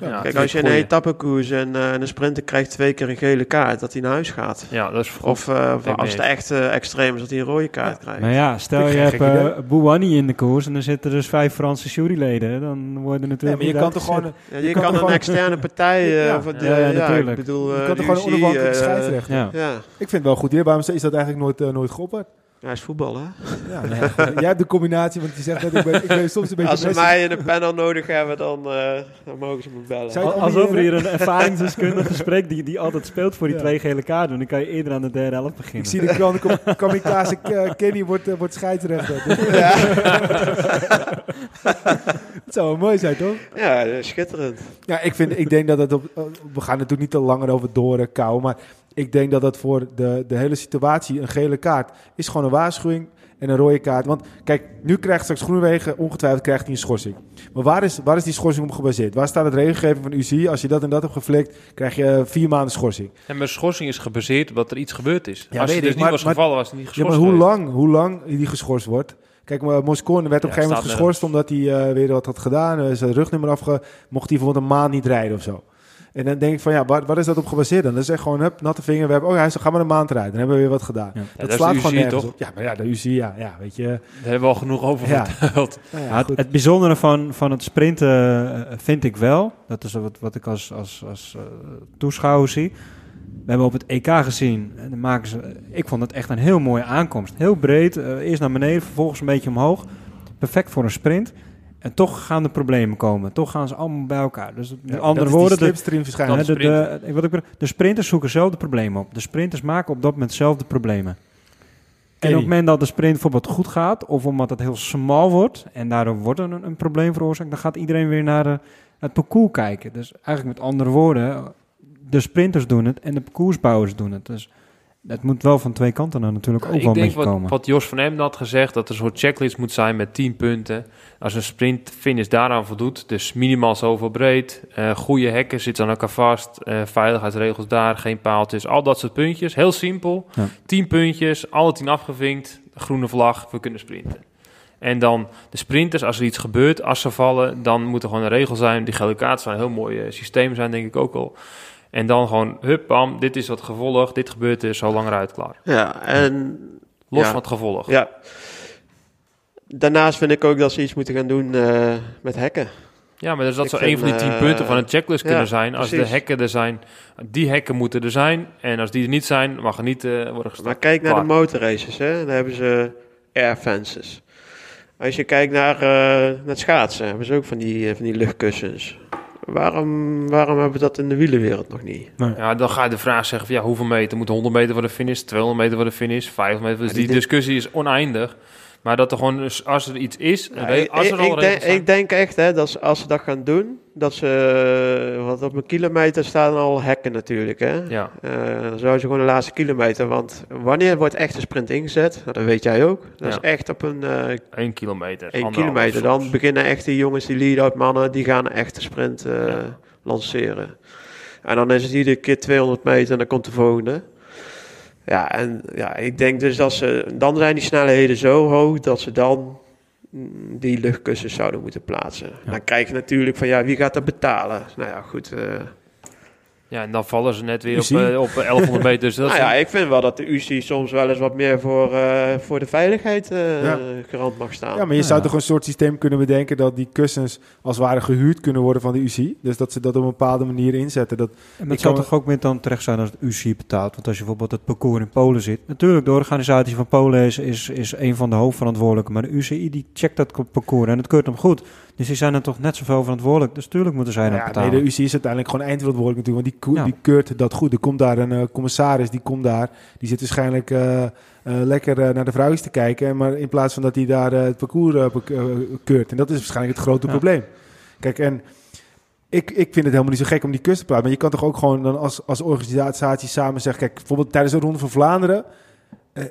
Ja, kijk, als je in een goeie. etappekoers en eh, een sprinter krijgt twee keer een gele kaart, dat hij naar huis gaat. Ja, dat is Of eh, als het echt eh, extreem is, dat hij een rode kaart krijgt. Maar ja, stel je hebt uh, Bouhanni in de koers en er zitten dus vijf Franse juryleden, dan worden Nee, natuurlijk maar je kan toch gewoon... Ja, je, kan een externe partij... eh, Ja. Ja, eh, ja, ja, natuurlijk. ik bedoel... Je eh, kan toch gewoon een UCI, onafhankelijke eh, scheidsrechter. Ja. Ja, Ik vind het wel goed idee. Waarom is dat eigenlijk nooit, eh, nooit geopperd? Ja, is voetbal, hè? Ja, nee, jij hebt de combinatie, want je zegt dat ik ben, ik ben soms een beetje... Als ze mij in een panel nodig hebben, dan, eh, dan mogen ze me bellen. Het Alsof er hier een ervaringsdeskundige spreekt die, die altijd speelt voor die Ja. twee gele kaarten. Dan kan je eerder aan de derde helft beginnen. Ik zie de krant, kom- kamikaze eh, Kenny wordt, eh, wordt scheidsrechter. Ja, Dat zou wel mooi zijn, toch? ja is schitterend. Ja, ik, vind, ik denk dat het op... We gaan natuurlijk niet te langer over doorkouwen, maar ik denk dat dat voor de, de hele situatie, een gele kaart, is gewoon een waarschuwing en een rode kaart. Want kijk, nu krijgt straks Groenewegen, ongetwijfeld krijgt hij een schorsing. Maar waar is, waar is die schorsing op gebaseerd? Waar staat het regelgeving van UCI? Als je dat en dat hebt geflikt, krijg je vier maanden schorsing. En mijn schorsing is gebaseerd op dat er iets gebeurd is. Ja, Als je dus niet was maar- gevallen, was het niet Ja, geschorst maar hoe lang, hoe lang die geschorst wordt? Kijk, Moscone werd op een Ja, gegeven moment geschorst omdat hij eh, weer wat had gedaan. eh, zijn rugnummer afge... Mocht hij bijvoorbeeld een maand niet rijden of zo. En dan denk ik van ja, waar, waar is dat op gebaseerd dan? Dat is echt gewoon, hup, natte vinger. We hebben, oh ja, hij zegt, ga maar een maand rijden. Dan hebben we weer wat gedaan. Ja. Ja, dat dat slaat gewoon nergens toch? op. Ja, maar ja, de UCI, ja, ja, weet je. Daar hebben we al genoeg over Ja. verteld. Nou ja, Ja, het, bijzondere van, van het sprinten eh, vind ik wel, dat is wat, wat ik als, als, als eh, toeschouwer zie. We hebben op het EK gezien, en dan maken ze, ik vond het echt een heel mooie aankomst. Heel breed, eh, eerst naar beneden, vervolgens een beetje omhoog. Perfect voor een sprint. En toch gaan er problemen komen. Toch gaan ze allemaal bij elkaar. Dus met Ja, andere dat is die woorden, de, slipstream de, de, wat ik bedoel, de sprinters zoeken zelf de problemen op. De sprinters maken op dat moment zelf de problemen. En op het moment dat de sprint bijvoorbeeld goed gaat, of omdat het heel smal wordt, en daardoor wordt er een, een probleem veroorzaakt, dan gaat iedereen weer naar de, het parcours kijken. Dus eigenlijk met andere woorden, de sprinters doen het en de parcoursbouwers doen het. Dus het moet wel van twee kanten dan natuurlijk ook wel ik een denk beetje wat, komen. wat Jos van Emden had gezegd, dat er een soort checklist moet zijn met 10 punten. Als een sprintfinish daaraan voldoet, dus minimaal zoveel breed, eh goede hekken zitten aan elkaar vast, eh, veiligheidsregels daar, geen paaltjes, al dat soort puntjes. Heel simpel, Ja. 10 puntjes, alle 10 afgevinkt, groene vlag, we kunnen sprinten. En dan de sprinters, als er iets gebeurt, als ze vallen, dan moet er gewoon een regel zijn. Die gele kaart zou een heel mooi eh, systeem zijn, denk ik ook al. En dan gewoon, hup, bam, dit is wat gevolg, dit gebeurt er, zo langer uit, klaar. Ja, en Los Ja. van het gevolg. ja. Daarnaast vind ik ook dat ze iets moeten gaan doen eh, met hekken. Ja, maar dus dat Ik zou een van die tien eh, punten van een checklist ja, kunnen zijn. Als precies. de hekken er zijn, die hekken moeten er zijn. En als die er niet zijn, mag er niet eh, worden Maar gestart. kijk naar Klaar. de motorraces, hè. Dan hebben ze air fences. Als je kijkt naar, naar het schaatsen, hebben ze ook van die, van die luchtkussens. Waarom, waarom hebben we dat in de wielenwereld nog niet? Ja, dan ga je de vraag zeggen van ja, hoeveel meter? Moet 100 meter voor de finish, 200 meter voor de finish, 500 meter. Dus die- discussie is oneindig. Maar dat er gewoon, dus als er iets is, Ja, ik, als er ik, al ik denk, zijn- ik denk echt hè, dat ze, als ze dat gaan doen, dat ze, eh, want op een kilometer staan al hekken natuurlijk. Hè? Ja, Eh, dan zouden ze gewoon de laatste kilometer, want wanneer wordt echt een sprint ingezet? Nou, dat weet jij ook. Dat Ja. is echt op een eh 1 kilometer. 1 anderhalf kilometer. soms. Dan beginnen echt die jongens, die lead-out mannen, die gaan echt de sprint Ja. lanceren. En dan is het iedere keer 200 meter en dan komt de volgende. Ja, en ja, ik denk dus dat ze, dan zijn die snelheden zo hoog dat ze dan mm, die luchtkussens zouden moeten plaatsen. Dan krijg je natuurlijk van, ja, wie gaat dat betalen? Nou ja, goed. eh, Ja, en dan vallen ze net weer op, eh, op 1100 meter. Dus dat Nou ja, ik vind wel dat de UCI soms wel eens wat meer voor, eh, voor de veiligheid eh Ja. garant mag staan. Ja, maar je Ja. zou toch een soort systeem kunnen bedenken dat die kussens als het ware gehuurd kunnen worden van de UCI. Dus dat ze dat op een bepaalde manier inzetten. Dat, En dat zou kan- toch ook meer dan terecht zijn als het UCI betaalt. Want als je bijvoorbeeld het parcours in Polen zit. Natuurlijk, de organisatie van Polen is, is, is een van de hoofdverantwoordelijken. Maar de UCI die checkt dat parcours en het keurt hem goed. Dus die zijn er toch net zoveel verantwoordelijk. Dus tuurlijk moeten zij Nou dat ja, betalen. nee, de UCI is uiteindelijk gewoon eindverantwoordelijk natuurlijk. Want die, Ja. die keurt dat goed. Er komt daar een eh, commissaris, die komt daar. Die zit waarschijnlijk eh, eh, lekker naar de vrouwtjes te kijken. Maar in plaats van dat hij daar het parcours keurt. En dat is waarschijnlijk het grote Ja. probleem. Kijk, en ik, ik vind het helemaal niet zo gek om die kust te praten. Maar je kan toch ook gewoon dan als, als organisatie samen zeggen... Kijk, bijvoorbeeld tijdens de Ronde van Vlaanderen...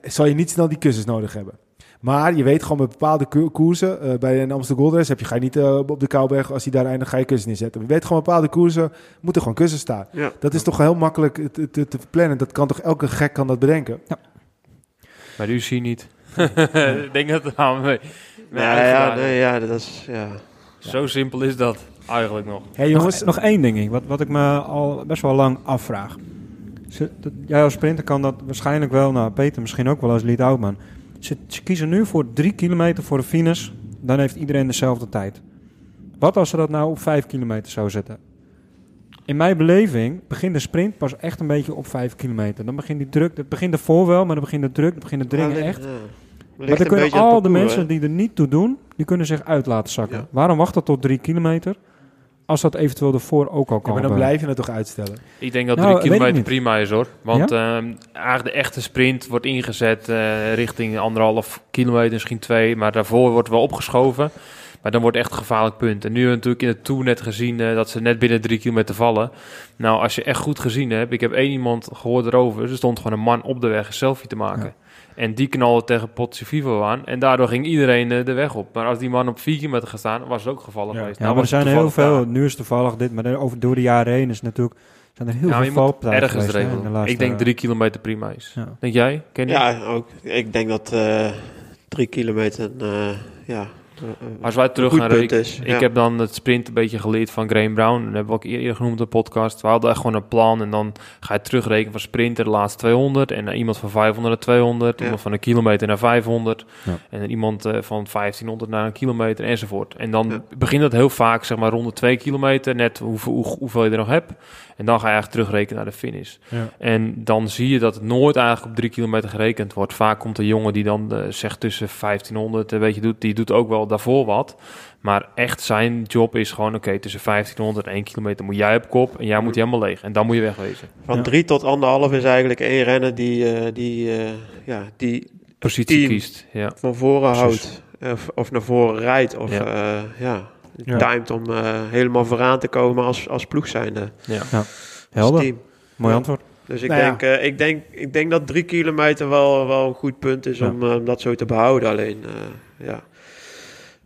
zal je niet snel die kussens nodig hebben. Maar je weet gewoon bij bepaalde ko- koersen, eh, bij een Amsterdam Gold Race heb je, ga je niet eh, op de Kouwberg, als hij daar eindigt, ga je kussen neerzetten. Je weet gewoon bepaalde koersen, moeten gewoon kussen staan. Ja. Dat is toch heel makkelijk te, te, te plannen. Dat kan toch elke gek kan dat bedenken. Maar de UCI niet. ik denk dat het aan mee. Nou ja, is. nee, ja, dat is... Ja. Zo simpel is dat eigenlijk nog. Hey jongens, nog, nog één ding, wat, wat ik me al best wel lang afvraag. Jij als sprinter kan dat waarschijnlijk wel, nou Peter misschien ook wel als lead outman. Ze, ze kiezen nu voor drie kilometer voor de finish, dan heeft iedereen dezelfde tijd. Wat als ze dat nou op vijf kilometer zou zetten? In mijn beleving begint de sprint pas echt een beetje op vijf kilometer. Dan begint die druk, het begint ervoor wel, maar dan begint de druk, dan begint het dringen echt. Maar dan kunnen al de mensen die er niet toe doen, die kunnen zich uit laten zakken. Ja. Waarom wachten tot drie kilometer? Als dat eventueel ervoor ook al ja, kan. maar dan blijf je het toch uitstellen. Ik denk dat Nou, drie kilometer prima is hoor. Want ehm, eigenlijk de echte sprint wordt ingezet eh, richting anderhalf kilometer, misschien twee. Maar daarvoor wordt wel opgeschoven. Maar dan wordt echt een gevaarlijk punt. En nu hebben we natuurlijk in het Tour net gezien eh, dat ze net binnen drie kilometer vallen. Nou, als je echt goed gezien hebt, ik heb één iemand gehoord erover. Er stond gewoon een man op de weg een selfie te maken. Ja. En die knalde tegen Potse Vivo aan. En daardoor ging iedereen eh, de weg op. Maar als die man op vier kilometer gaat staan, was het ook gevallen Ja. geweest. Ja, Nou, maar er zijn heel veel. daar. Nu is toevallig dit, maar over, door de jaren heen is natuurlijk, zijn er heel veel valpartijen ergens geweest, hè, in de regelen. laatste- Ik denk drie kilometer prima is. Ja. Denk jij? Ken je? Ja, ook. Ik denk dat eh, drie kilometer, eh, ja... Als wij terug gaan punt rekenen. Ik ja. heb dan het sprint een beetje geleerd van Graham Brown. Dat hebben we ook eerder genoemd in de podcast. We hadden echt gewoon een plan. En dan ga je terugrekenen van sprinter de laatste 200. En dan iemand van 500 naar 200. Ja. Iemand van een kilometer naar 500. Ja. En dan iemand eh, van 1500 naar een kilometer enzovoort. En dan Ja. begint dat heel vaak zeg maar rond de 2 kilometer. Net hoeveel, hoe, hoeveel je er nog hebt. En dan ga je eigenlijk terugrekenen naar de finish. Ja. En dan zie je dat het nooit eigenlijk op drie kilometer gerekend wordt. Vaak komt een jongen die dan eh, zegt tussen 1500, eh, weet je, doet, die doet ook wel daarvoor wat. Maar echt zijn job is gewoon, oké, tussen 1500 en 1 kilometer moet jij op kop en jij moet helemaal leeg. En dan moet je wegwezen. Van Ja. drie tot anderhalf is eigenlijk één renner die, eh, die, eh, ja, die Positie kiest. Ja. van voren Precies. houdt. Of, of naar voren rijdt. Of Ja. ja, ja Ja. timed om eh, helemaal vooraan te komen als, als ploeg zijnde. Ja. als Helder, team. mooi Ja. antwoord. Dus ik, Nou ja. denk, eh, ik, denk, ik denk dat drie kilometer wel, wel een goed punt is Ja. om, eh, om dat zo te behouden. Alleen, eh, ja.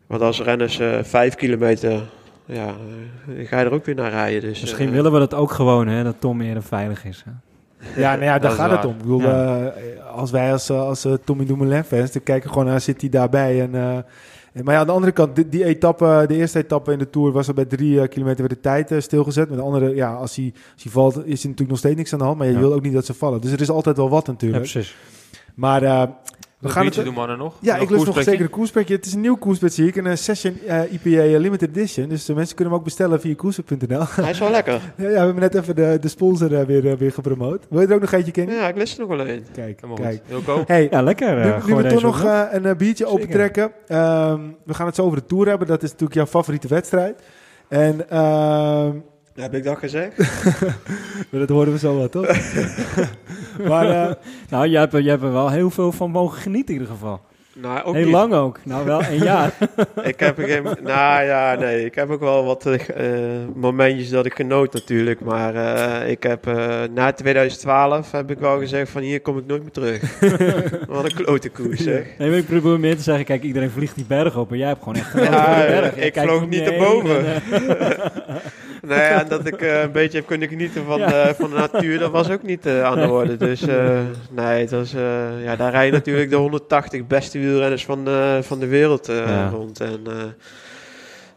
Want als renners eh, vijf kilometer, ja, ga je er ook weer naar rijden. Dus, Misschien willen we dat ook gewoon, hè, dat Tom eerder veilig is. Hè? Ja, nou ja, daar gaat het om. Ik bedoel, Ja. eh, als wij als, als Tommy Dumoulin fans, dan kijken we gewoon naar, zit hij daarbij? En, eh, en- maar ja, aan de andere kant, die, die etappe, de eerste etappe in de Tour was er bij drie eh, kilometer weer de tijd eh, stilgezet. Met de andere, ja, als hij, als hij valt, is er natuurlijk nog steeds niks aan de hand. Maar je Ja. wil ook niet dat ze vallen. Dus er is altijd wel wat Ja, natuurlijk. precies. maar eh, we gaan het... doen mannen nog. Ja, ik lust nog zeker een koerspekje. Het is een nieuw koerspet, zie ik. Een eh, Session eh, IPA Limited Edition. Dus de mensen kunnen hem ook bestellen via koerspet.nl. Hij is wel lekker. ja, ja, we hebben net even de, de sponsor eh, weer, eh, weer gepromoot. Wil je er ook nog eentje kennen? Ja, ik lust er nog wel een. Kijk, Helemaal kijk. Wilco? Hey, Ja, lekker. eh, nu, nu we toch nog eh, een eh, biertje Zeker. opentrekken. Ehm, we gaan het zo over de Tour hebben. Dat is natuurlijk jouw favoriete wedstrijd. En ehm, Heb ik dat gezegd? maar dat horen we zo wel, toch? maar eh, Nou, jij hebt, er- jij hebt er wel heel veel van mogen genieten in ieder geval. nou, ook heel niet. lang ook. Nou, wel een jaar. Ik heb geen... Nou ja, nee. Ik heb ook wel wat eh, momentjes dat ik genoot natuurlijk. Maar eh, ik heb eh, na 2012 heb ik wel gezegd van hier kom ik nooit meer terug. wat een klote koers zeg. Nee, ik probeer meer te zeggen, kijk, iedereen vliegt die berg op. En jij hebt gewoon echt Ja, berg. Je ik vloog niet je erboven. Nou ja, dat ik eh, een beetje heb kunnen genieten van, Ja. eh, van de natuur, dat was ook niet eh, aan de orde. Dus nee, het was, ja, daar rijden natuurlijk de 180 beste wielrenners van de, van de wereld Ja. rond. En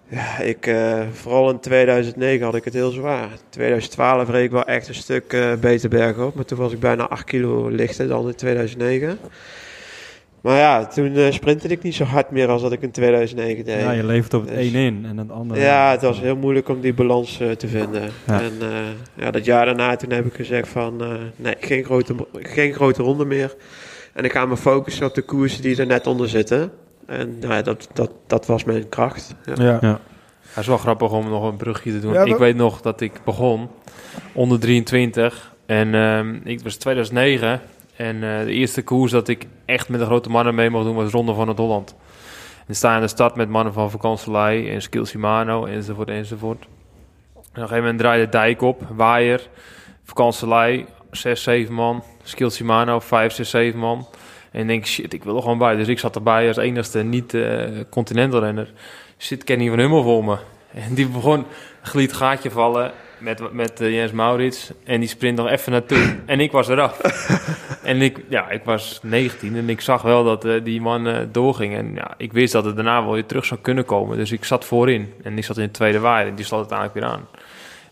Ja, ik, vooral in 2009 had ik het heel zwaar. 2012 reed ik wel echt een stuk eh, beter bergop. Maar toen was ik bijna 8 kilo lichter dan in 2009. Maar ja, toen eh sprintte ik niet zo hard meer als dat ik in 2009 deed. Ja, je levert op het Dus- één in en het andere... Ja, het was heel moeilijk om die balans eh, te vinden. Ja. En eh, ja, dat jaar daarna toen heb ik gezegd van eh, nee, geen grote, geen grote ronde meer. En ik ga me focussen op de koersen die er net onder zitten. En nou ja, dat, dat, dat was mijn kracht. Ja. Ja. Ja. Het is wel grappig om nog een brugje te doen. Ja, ik weet nog dat ik begon onder 23. En ehm, ik was 2009. En eh, de eerste koers dat ik echt met de grote mannen mee mocht doen was Ronde van het Holland. En sta aan de start met mannen van Vakanselij en Skill Shimano enzovoort enzovoort. En op een gegeven moment draaide de dijk op, waaier, Vakanselij, 6, 7 man. Skill Shimano, 5, 6, 7 man. En denk, shit, ik wil er gewoon bij. Dus ik zat erbij als enigste niet-continental renner. Zit Kenny van Hummel voor me. En die begon glied gaatje vallen met, met eh, Jens Maurits. En die sprint nog even naartoe. En ik was eraf. en ik, ja, ik was 19 en ik zag wel dat eh, die man eh, doorging. En ja, ik wist dat het daarna wel weer terug zou kunnen komen. Dus ik zat voorin. En ik zat in de tweede waaier. En die sloot het eigenlijk weer aan.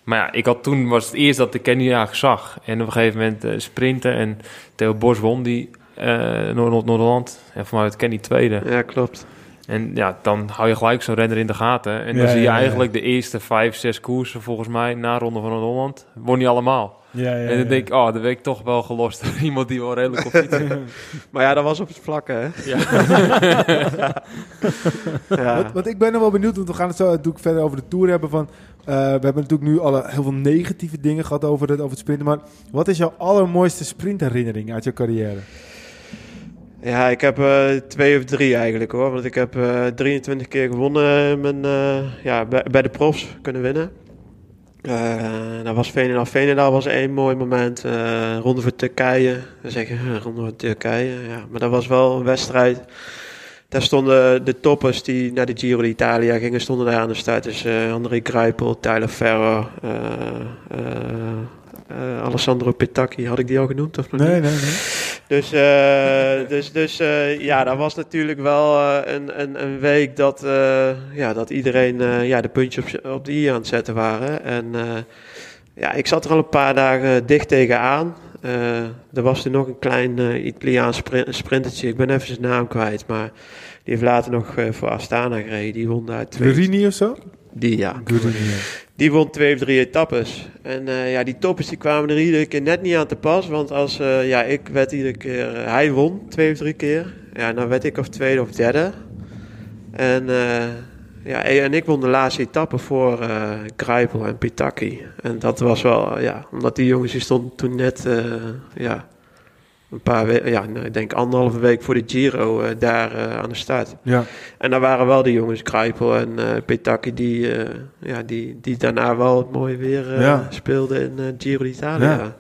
Maar ja, ik had toen was het eerst dat ik Kenny eigenlijk zag. En op een gegeven moment sprinten. En Theo Bos won die eh Noord- Noord-Holland. En werd Kenny tweede. ja, klopt. En ja, dan hou je gelijk zo'n renner in de gaten. En dan Ja, zie je ja, ja. eigenlijk de eerste vijf, zes koersen volgens mij na Ronde van Holland. Won niet allemaal. Ja, ja, en dan denk ik, oh, dan ben ik toch wel gelost. door Iemand die wel redelijk op. Maar ja, dat was op het vlakke, hè? Ja. Ja. Wat, wat ik ben nog wel benieuwd, want we gaan het zo natuurlijk verder over de Tour hebben. Van, eh, we hebben natuurlijk nu alle heel veel negatieve dingen gehad over het, over het sprinten. Maar wat is jouw allermooiste sprintherinnering uit je carrière? Ja, ik heb eh, twee of drie eigenlijk hoor. Want ik heb eh 23 keer gewonnen in mijn, eh, ja, bij, de profs kunnen winnen. Eh dat was Veenendaal. Veenendaal was één mooi moment. eh ronde voor Turkije. Dan zeg je, eh, ronde voor Turkije. Ja, maar dat was wel een wedstrijd. Daar stonden de toppers die naar de Giro d'Italia gingen, stonden daar aan de start. Dus eh, André Kruipel, Tyler Ferro, eh, Alessandro Petacchi. Had ik die al genoemd of nog niet? Nee, nee, nee. Dus, eh, dus, dus eh, ja, dat was natuurlijk wel een, een, een week dat, ja, dat iedereen ja, de puntjes op, op de i aan het zetten waren. En ja, ik zat er al een paar dagen dicht tegenaan. Er was toen nog een klein Italiaans sprin- sprintertje, ik ben even zijn naam kwijt, maar die heeft later nog voor Astana gereden. Die won daar twee... Gurini of zo? Die, ja. Die won twee of drie etappes. En eh, ja, die toppers die kwamen er iedere keer net niet aan te pas. Want als, eh, ja, ik werd iedere keer... eh, hij won twee of drie keer. Ja, dan werd ik of tweede of derde. En, ja, en ik won de laatste etappe voor Kruipel en Pitaki. En dat was wel, ja, omdat die jongens die stonden toen net, ja, een paar weken, ja, nou, ik denk anderhalve week voor de Giro eh, daar eh, aan de start. Ja. En daar waren wel de jongens, Kruipel en Petaki, die, ja, die, die daarna wel het mooie weer Ja. speelden in Giro d'Italia. Ja.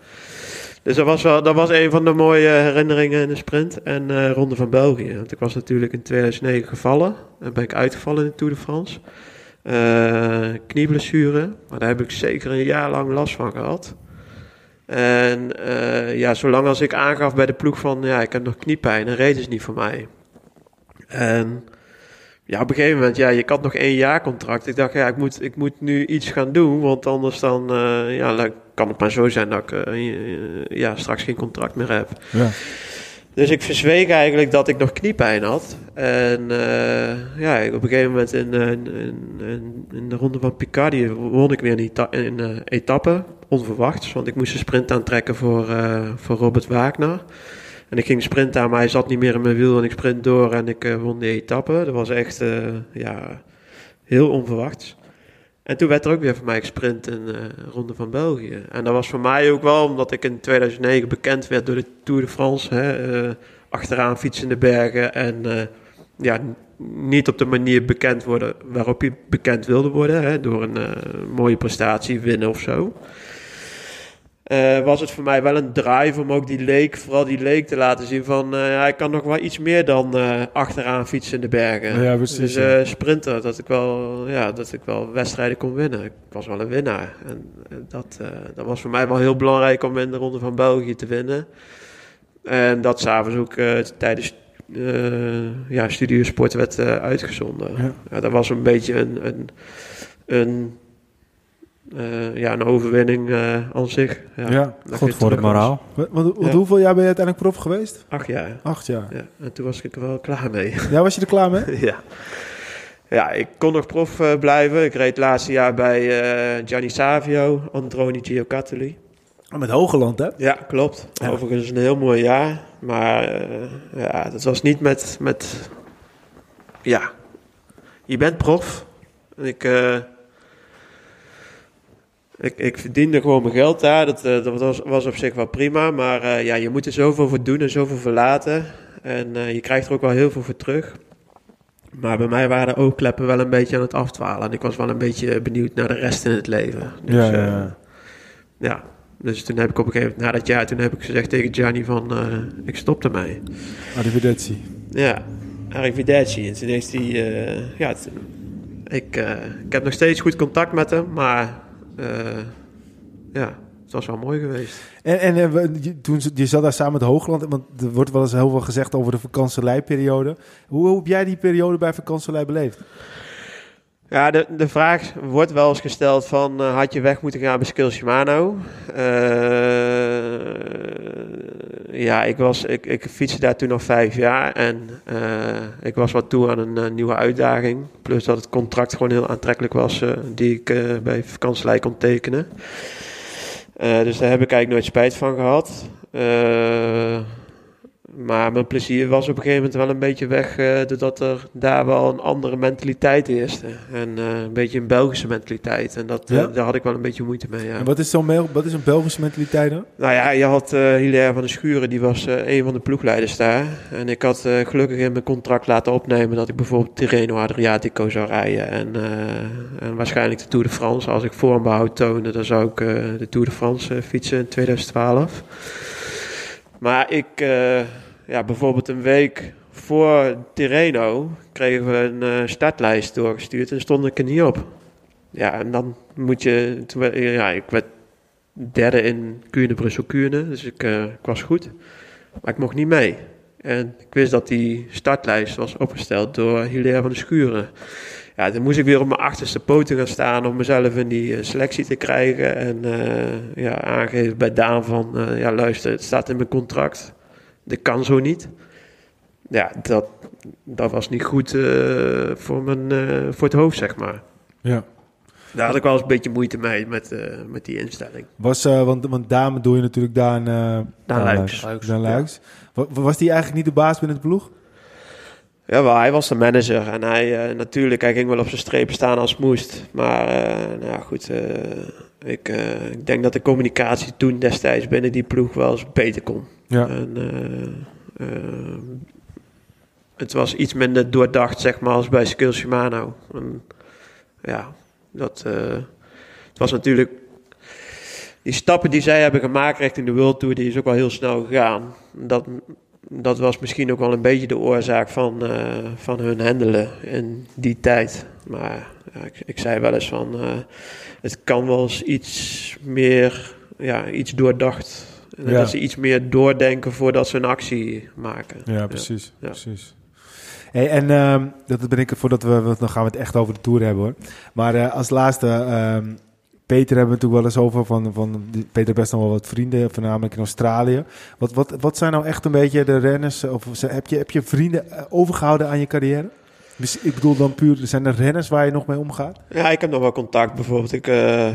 Dus dat was, wel, dat was een van de mooie herinneringen in de sprint en Ronde van België. Want ik was natuurlijk in 2009 gevallen. Dan ben ik uitgevallen in de Tour de France. Knieblessure, maar daar heb ik zeker een jaar lang last van gehad. En eh, ja, zolang als ik aangaf bij de ploeg van ja, ik heb nog kniepijn, dan reden ze niet voor mij. En ja, op een gegeven moment, ja, je had nog één jaar contract. Ik dacht, ja, ik moet, ik moet nu iets gaan doen, want anders dan, eh, ja, dan kan het maar zo zijn dat ik eh, ja, straks geen contract meer heb. Ja. Dus ik verzweeg eigenlijk dat ik nog kniepijn had. En eh, ja, op een gegeven moment in, eh, in, in, in de ronde van Picardy won ik weer een, eh, etappe, onverwachts. Want ik moest een sprint aantrekken voor, voor Robert Wagner. En ik ging sprinten aan, maar hij zat niet meer in mijn wiel en ik sprint door en ik won die etappe. Dat was echt ja, heel onverwachts. En toen werd er ook weer voor mij gesprint in de Ronde van België. En dat was voor mij ook wel, omdat ik in 2009 bekend werd door de Tour de France. Hè, eh, achteraan fietsen in de bergen en eh, ja, niet op de manier bekend worden waarop je bekend wilde worden. Hè, door een eh, mooie prestatie winnen of zo. Eh, was het voor mij wel een drive om ook die leek, vooral die leek te laten zien van... eh, hij kan nog wel iets meer dan eh, achteraan fietsen in de bergen. Ja, precies, Dus ja. sprinter, dat ik, wel, ja, dat ik wel wedstrijden kon winnen. Ik was wel een winnaar. En dat, dat was voor mij wel heel belangrijk om in de Ronde van België te winnen. En dat s'avonds ook tijdens ja, Studio Sport werd uitgezonden. Ja. Ja. dat was een beetje een, een, een, eh, ja, een overwinning eh, aan zich. Ja, Ja. Goed voor het moraal. Want, want- want Ja. hoeveel jaar ben je uiteindelijk prof geweest? Acht jaar. Acht jaar. Ja, en toen was ik er wel klaar mee. Ja, was je er klaar mee? ja. ja, ik kon nog prof eh, blijven. Ik reed het laatste jaar bij eh, Gianni Savio, Androni Giocattoli. Met Hogeland, hè? Ja, klopt. Ja. Overigens een heel mooi jaar. Maar eh, ja, dat was niet met, met... Ja, je bent prof. Ik, eh, ik, ik verdiende gewoon mijn geld daar. Dat, eh, dat was, was op zich wel prima. Maar eh, ja, je moet er zoveel voor doen en zoveel voor laten. En eh, je krijgt er ook wel heel veel voor terug. Maar bij mij waren de oogkleppen wel een beetje aan het afdwalen. En ik was wel een beetje benieuwd naar de rest in het leven. Dus, Ja, ja, ja. ja, dus toen heb ik op een gegeven moment, na dat jaar, toen heb ik gezegd tegen Gianni van, ik stop ermee. Arrivederci. Ja, arrivederci. En toen heeft hij, ja, ik, ik heb nog steeds goed contact met hem, maar ja, het was wel mooi geweest. En, en eh, we- toen je zat daar samen met Hoogland, want er wordt wel eens heel veel gezegd over de vakantieleiperiode. Hoe, hoe heb jij die periode bij vakantielei beleefd? Ja, de, de vraag wordt wel eens gesteld van, eh, had je weg moeten gaan bij Skills Shimano? Eh, ja, ik, was, ik, ik fietste daar toen nog vijf jaar en eh, ik was wat toe aan een eh, nieuwe uitdaging. Plus dat het contract gewoon heel aantrekkelijk was eh, die ik bij vakantielei kon tekenen. Dus daar heb ik eigenlijk nooit spijt van gehad. Maar mijn plezier was op een gegeven moment wel een beetje weg, eh, doordat er daar wel een andere mentaliteit heerste. En eh, een beetje een Belgische mentaliteit. En dat, eh, Ja? daar had ik wel een beetje moeite mee. Ja. En wat is zo'n wat is een Belgische mentaliteit dan? Nou ja, je had Hilaire van de Schuren, die was een van de ploegleiders daar. En ik had gelukkig in mijn contract laten opnemen dat ik bijvoorbeeld Tirreno Adriatico zou rijden. En, en waarschijnlijk de Tour de France. Als ik vormbehoud toonde, dan zou ik de Tour de France fietsen in 2012. Maar ik, ja, bijvoorbeeld een week voor Tirreno kregen we een eh, startlijst doorgestuurd en stond ik er niet op. Ja, en dan moet je, ja, ik werd derde in Kuurne, Brussel, Kuurne. Dus ik, eh, ik was goed. Maar ik mocht niet mee. En ik wist dat die startlijst was opgesteld door Hilaire van de Schuren. Ja, dan moest ik weer op mijn achterste poten gaan staan om mezelf in die eh, selectie te krijgen. En eh, ja, aangeven bij Daan van, ja luister, het staat in mijn contract. Dit kan zo niet. Ja, dat, dat was niet goed eh, voor, mijn, eh, voor het hoofd, zeg maar. Ja. Daar had ik wel eens een beetje moeite mee met, eh, met die instelling. Was, eh, want, want Daan doe je natuurlijk Daan, eh Daan Luiks. Luiks. Daan Luiks. Was die eigenlijk niet de baas binnen het ploeg? Ja, wel, hij was de manager en hij eh, natuurlijk, hij ging wel op zijn strepen staan als het moest. Maar eh, nou ja, goed, eh, ik, eh, ik denk dat de communicatie toen destijds binnen die ploeg wel eens beter kon. Ja. En, eh, eh, het was iets minder doordacht, zeg maar, als bij Skills Shimano. Ja, dat, eh, het was natuurlijk... Die stappen die zij hebben gemaakt richting de World Tour, die is ook wel heel snel gegaan. Dat, dat was misschien ook wel een beetje de oorzaak van, van hun handelen in die tijd. Maar ja, ik, ik zei wel eens van, het kan wel eens iets meer, ja, iets doordacht. En Ja. Dat ze iets meer doordenken voordat ze een actie maken. Ja, precies. Ja. precies. Hey, en ehm, dat ben ik voordat we, want dan gaan we het echt over de tour hebben hoor. Maar eh, als laatste, ehm, Peter hebben we natuurlijk wel eens over van, van Peter best nog wel wat vrienden, voornamelijk in Australië. Wat, wat, wat zijn nou echt een beetje de renners? Of heb je, heb je vrienden eh, overgehouden aan je carrière? Dus ik bedoel dan puur, zijn er renners waar je nog mee omgaat? Ja, ik heb nog wel contact. Bijvoorbeeld, ik eh, eh,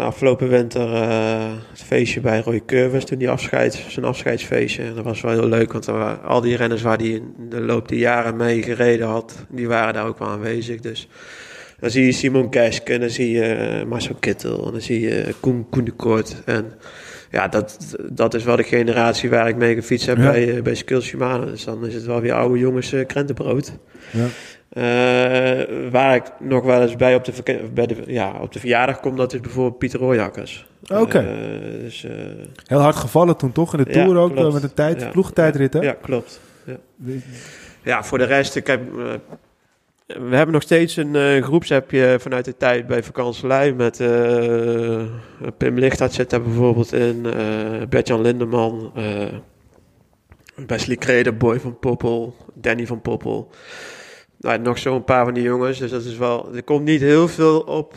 afgelopen winter eh, het feestje bij Roy Curvers, toen die afscheid, zijn afscheidsfeestje. En dat was wel heel leuk, want er waren, al die renners waar in de loop der jaren mee gereden had, die waren daar ook wel aanwezig. Dus dan zie je Simon Kesk en dan zie je Marcel Kittel en dan zie je Koen, Koen de Koort. En ja, dat, dat is wel de generatie waar ik mee gefietst heb Ja. bij, eh, bij Skills Shimano. Dus dan is het wel weer oude jongens eh, krentenbrood. Ja. Eh, waar ik nog wel eens bij op de, bij de, ja, op de verjaardag kom, dat is bijvoorbeeld Pieter Royakkers. Oké. Dus, Heel hard gevallen toen toch, in de Ja, Tour ook, met een tijd, Ja. ploegentijdrit hè? ja, klopt. Ja. ja, voor de rest, ik heb, we hebben nog steeds een groepsappje vanuit de tijd bij Vakantselij met eh, Pim Lichthart zit daar bijvoorbeeld in, eh Bert-Jan Lindeman, eh, Wesley Kreder, Boy van Poppel, Danny van Poppel. Nou, nog zo'n paar van die jongens. Dus dat is wel. Er komt niet heel veel op.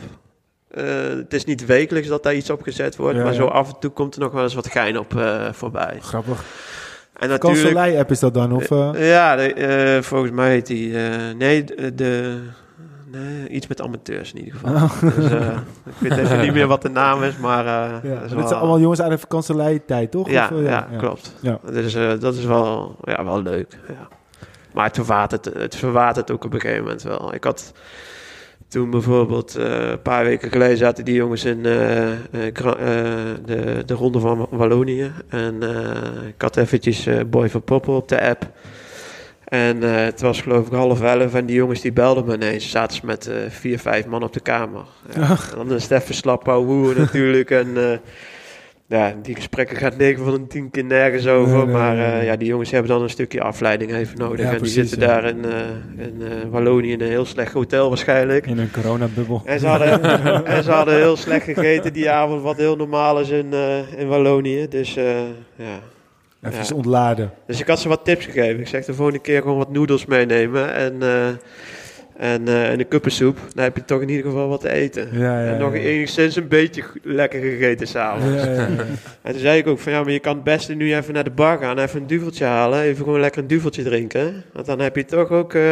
Het is niet wekelijks dat daar iets op gezet wordt. Ja, maar ja. zo af en toe komt er nog wel eens wat gein op voorbij. Grappig. En natuurlijk. Kanselij-app is dat dan? Of, eh? Ja, de, eh, volgens mij heet die. eh, nee, de. nee, iets met amateurs in ieder geval. Oh. Dus, eh, ik weet even niet meer wat de naam is, maar. eh, ja. is Dit zijn allemaal jongens uit de vakantieleitijd, toch? Ja, Of, eh, ja, klopt. Ja. Dus eh, dat is wel, ja, wel leuk. Ja. Maar het verwatert, het verwatert ook op een gegeven moment wel. Ik had toen bijvoorbeeld eh, een paar weken geleden zaten die jongens in eh, eh, de, de ronde van Wallonië. En ik had eventjes Boy van Poppel op de app. En het was geloof ik half elf en die jongens die belden me ineens. Ze zaten ze met vier, vijf man op de kamer. Ja. En dan is het even slap natuurlijk. En ja, die gesprekken gaat 9 van de 10 keer nergens over. Nee, nee, maar nee, eh, ja, die jongens hebben dan een stukje afleiding even nodig. Ja, en precies, die zitten ja. daar in, eh, in eh, Wallonië in een heel slecht hotel waarschijnlijk. In een coronabubbel. En ze, hadden, en ze hadden heel slecht gegeten die avond, wat heel normaal is in, in Wallonië. Dus, ja. Even Ja. ontladen. dus ik had ze wat tips gegeven. Ik zeg de volgende keer gewoon wat noedels meenemen en, en, eh, en een kuppensoep. Dan heb je toch in ieder geval wat te eten. Ja, ja, en nog enigszins een beetje lekker gegeten s'avonds. Ja, ja, ja. En toen zei ik ook van ja, maar je kan het beste nu even naar de bar gaan, even een duveltje halen, even gewoon lekker een duveltje drinken. Want dan heb je toch ook eh,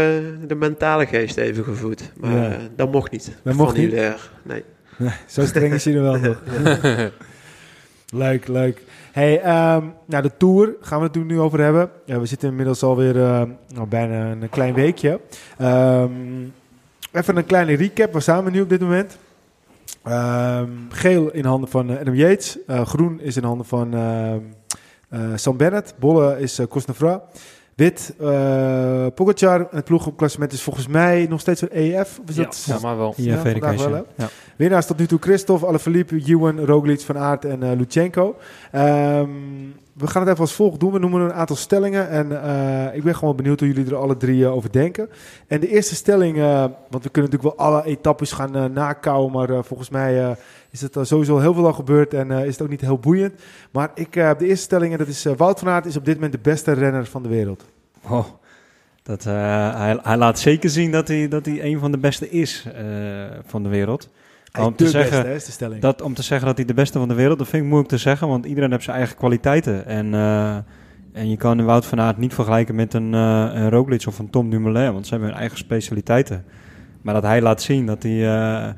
de mentale geest even gevoed. Maar eh, dat mocht niet. Dat mocht niet? Annulair. Nee. Zo streng is hij er wel nog. leuk, leuk. Hey, ehm, nou de Tour gaan we het nu over hebben. Ja, we zitten inmiddels alweer uh, nou, bijna een klein weekje. Ehm, even een kleine recap. Waar staan we nu op dit moment? Ehm, geel in handen van eh, Adam Yates. Eh, groen is in handen van eh, Sam Bennett. Bolle is uh. Wit, uh, Pogacar. Het ploegklassement is volgens mij nog steeds een EF. Of is Ja, dat, ja, maar wel. Ja, eens, wel, ja. Winnaars tot nu toe Christophe, Alaphilippe, Ewan, Roglic, Van Aert en uh, Lutsenko. Ehm, we gaan het even als volgt doen. We noemen een aantal stellingen. En uh, ik ben gewoon benieuwd hoe jullie er alle drie uh, over denken. En de eerste stelling, uh, want we kunnen natuurlijk wel alle etappes gaan uh, nakouwen. Maar uh, volgens mij uh, is het sowieso heel veel al gebeurd en uh, is het ook niet heel boeiend. Maar ik, uh, de eerste stelling, en dat is Wout van Aert is op dit moment de beste renner van de wereld. Oh, dat, hij, hij, laat zeker zien dat hij, dat hij een van de beste is van de wereld. Hij om, te zeggen, beste, hè, dat, om te zeggen dat hij de beste van de wereld, dat vind ik moeilijk te zeggen, want iedereen heeft zijn eigen kwaliteiten. En, uh, en je kan een Wout van Aert niet vergelijken met een, uh, een Roglic of een Tom Dumoulin, want ze hebben hun eigen specialiteiten. Maar dat hij laat zien dat hij uh,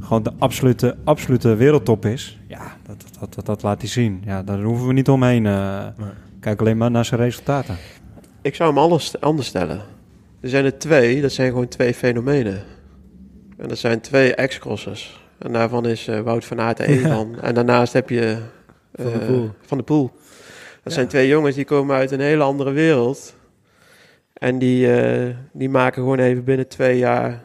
gewoon de absolute, absolute wereldtop is, ja, dat, dat, dat, dat laat hij zien. Ja, daar hoeven we niet omheen. Uh, nee. Kijk alleen maar naar zijn resultaten. Ik zou hem anders, anders stellen. Er zijn er twee, dat zijn gewoon twee fenomenen. En dat zijn twee ex-crossers. En daarvan is uh, Wout van Aert er één van. En daarnaast heb je uh, van, de Poel. van de Poel. Dat ja. zijn twee jongens die komen uit een hele andere wereld. En die, uh, die maken gewoon even binnen twee jaar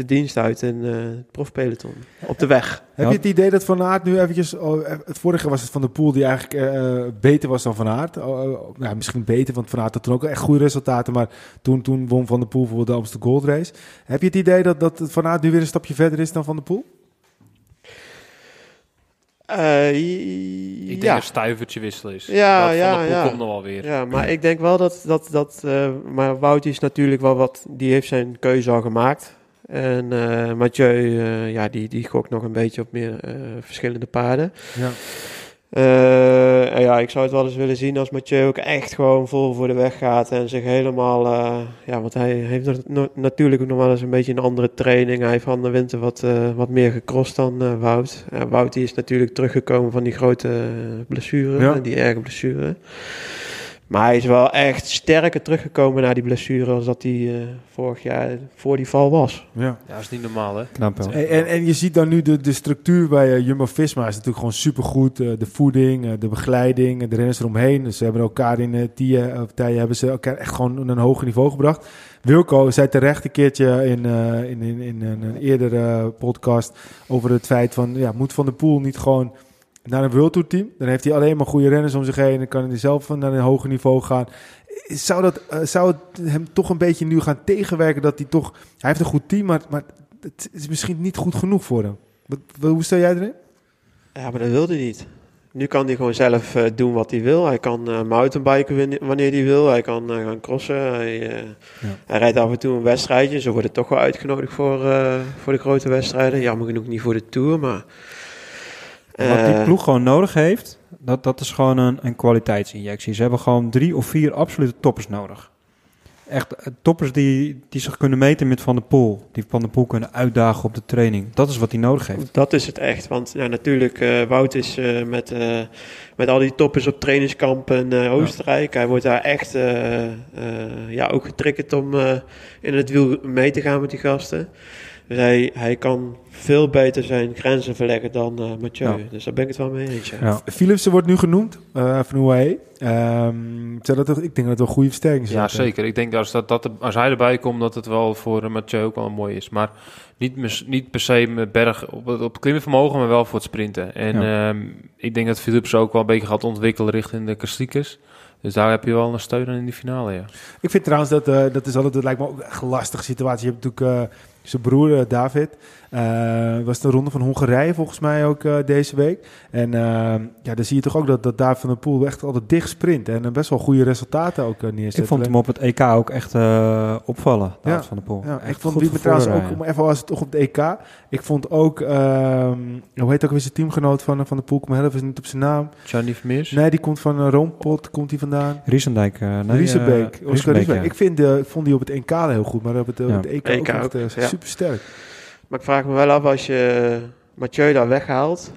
de dienst uit in uh, het profpeloton. Op de weg. Heb je het idee dat Van Aert nu eventjes... Oh, het vorige was het Van de Poel die eigenlijk uh, beter was dan Van Aert. Oh, nou, misschien beter, want Van Aert had toen ook echt goede resultaten. Maar toen, toen won Van de Poel voor de Amstel Gold Race. Heb je het idee dat, dat Van Aert nu weer een stapje verder is dan Van de Poel? Uh, ik denk ja. een stuivertje wissel is. Ja, dat ja, van de Poel ja. komt nog wel weer. Ja, maar ik denk wel dat... dat, dat uh, maar Wout is natuurlijk wel wat... Die heeft zijn keuze al gemaakt. En uh, Mathieu, uh, ja, die, die gokt nog een beetje op meer uh, verschillende paarden. Ja. Uh, ja, ik zou het wel eens willen zien als Mathieu ook echt gewoon vol voor de weg gaat en zich helemaal, uh, ja, want hij heeft no natuurlijk ook nog wel eens een beetje een andere training. Hij heeft van de winter wat, uh, wat meer gecrossed dan Wout. Wout die is natuurlijk teruggekomen van die grote blessure, ja. die erge blessure. Maar hij is wel echt sterker teruggekomen na die blessure als dat hij uh, vorig jaar voor die val was. Ja, ja dat is niet normaal hè. Knap wel. En, en, en je ziet dan nu de, de structuur bij uh, Jumbo-Visma is natuurlijk gewoon supergoed. Uh, de voeding, uh, de begeleiding, de renners eromheen. Dus ze hebben elkaar in uh, die partijen hebben ze elkaar echt gewoon naar een hoger niveau gebracht. Wilco zei terecht een keertje in, uh, in, in, in een eerdere podcast over het feit van, ja, moet Van der Poel niet gewoon naar een World Tour team. Dan heeft hij alleen maar goede renners om zich heen. Dan kan hij zelf naar een hoger niveau gaan. Zou, dat, uh, zou het hem toch een beetje nu gaan tegenwerken dat hij toch... Hij heeft een goed team, maar, maar het is misschien niet goed genoeg voor hem. Wat, hoe stel jij erin? Ja, maar dat wilde hij niet. nu kan hij gewoon zelf eh, doen wat hij wil. Hij kan eh, mountainbiken wanneer hij wil. Hij kan eh, gaan crossen. Hij, eh, hij rijdt af en toe een wedstrijdje. Ze worden toch wel uitgenodigd voor, eh, voor de grote wedstrijden. Jammer genoeg niet voor de Tour, maar... Wat die eh, ploeg gewoon nodig heeft, dat, dat is gewoon een, een kwaliteitsinjectie. Ze hebben gewoon drie of vier absolute toppers nodig. Echt eh, toppers die, die zich kunnen meten met Van der Poel. Die Van der Poel kunnen uitdagen op de training. Dat is wat hij nodig heeft. Dat is het echt. Want ja, natuurlijk, eh, Wout is met, met al die toppers op trainingskamp in Oostenrijk. Hij wordt daar echt ja, ook getriggerd om in het wiel mee te gaan met die gasten. Hij, hij kan veel beter zijn grenzen verleggen dan eh Mathieu. Ja. Dus daar ben ik het wel mee eens. Ja. Ja. Philipsen wordt nu genoemd eh van UAE. Ehm, zou dat toch, ik denk dat het wel een goede versterking is. Ja, zeker. Ik denk als, dat, dat, als hij erbij komt, dat het wel voor eh, Mathieu ook wel mooi is. Maar niet, niet per se met berg op het, op het klimmenvermogen, maar wel voor het sprinten. En ehm, ik denk dat Philips ook wel een beetje gaat ontwikkelen richting de klassiekers. Dus daar heb je wel een steun aan in die finale, ja. Ik vind trouwens dat, eh, dat is altijd, dat lijkt me ook echt een lastige situatie. Je hebt natuurlijk eh, zijn broer eh, David. Eh, was de ronde van Hongarije volgens mij ook eh, deze week. En eh, ja, dan zie je toch ook dat, dat David van der Poel echt altijd dicht sprint. En best wel goede resultaten ook eh, neerzet. Ik vond hem op het EK ook echt eh, opvallen, Ja. van der Poel. Ja, Echt ik vond die trouwens ook, om even als het toch op de EK. Ik vond ook, ehm, hoe heet ook weer zijn teamgenoot van, van de Poel? Ik kom even niet op zijn naam. Gianni Vermeers? Nee, die komt van uh, Roompot, komt hij vandaan. Riesendijk. eh nee, Oscar ja. Ik vind, eh, ik vond die op het NK heel goed, maar op het, op het EK, EK ook echt super sterk. Maar ik vraag me wel af als je Mathieu daar weghaalt.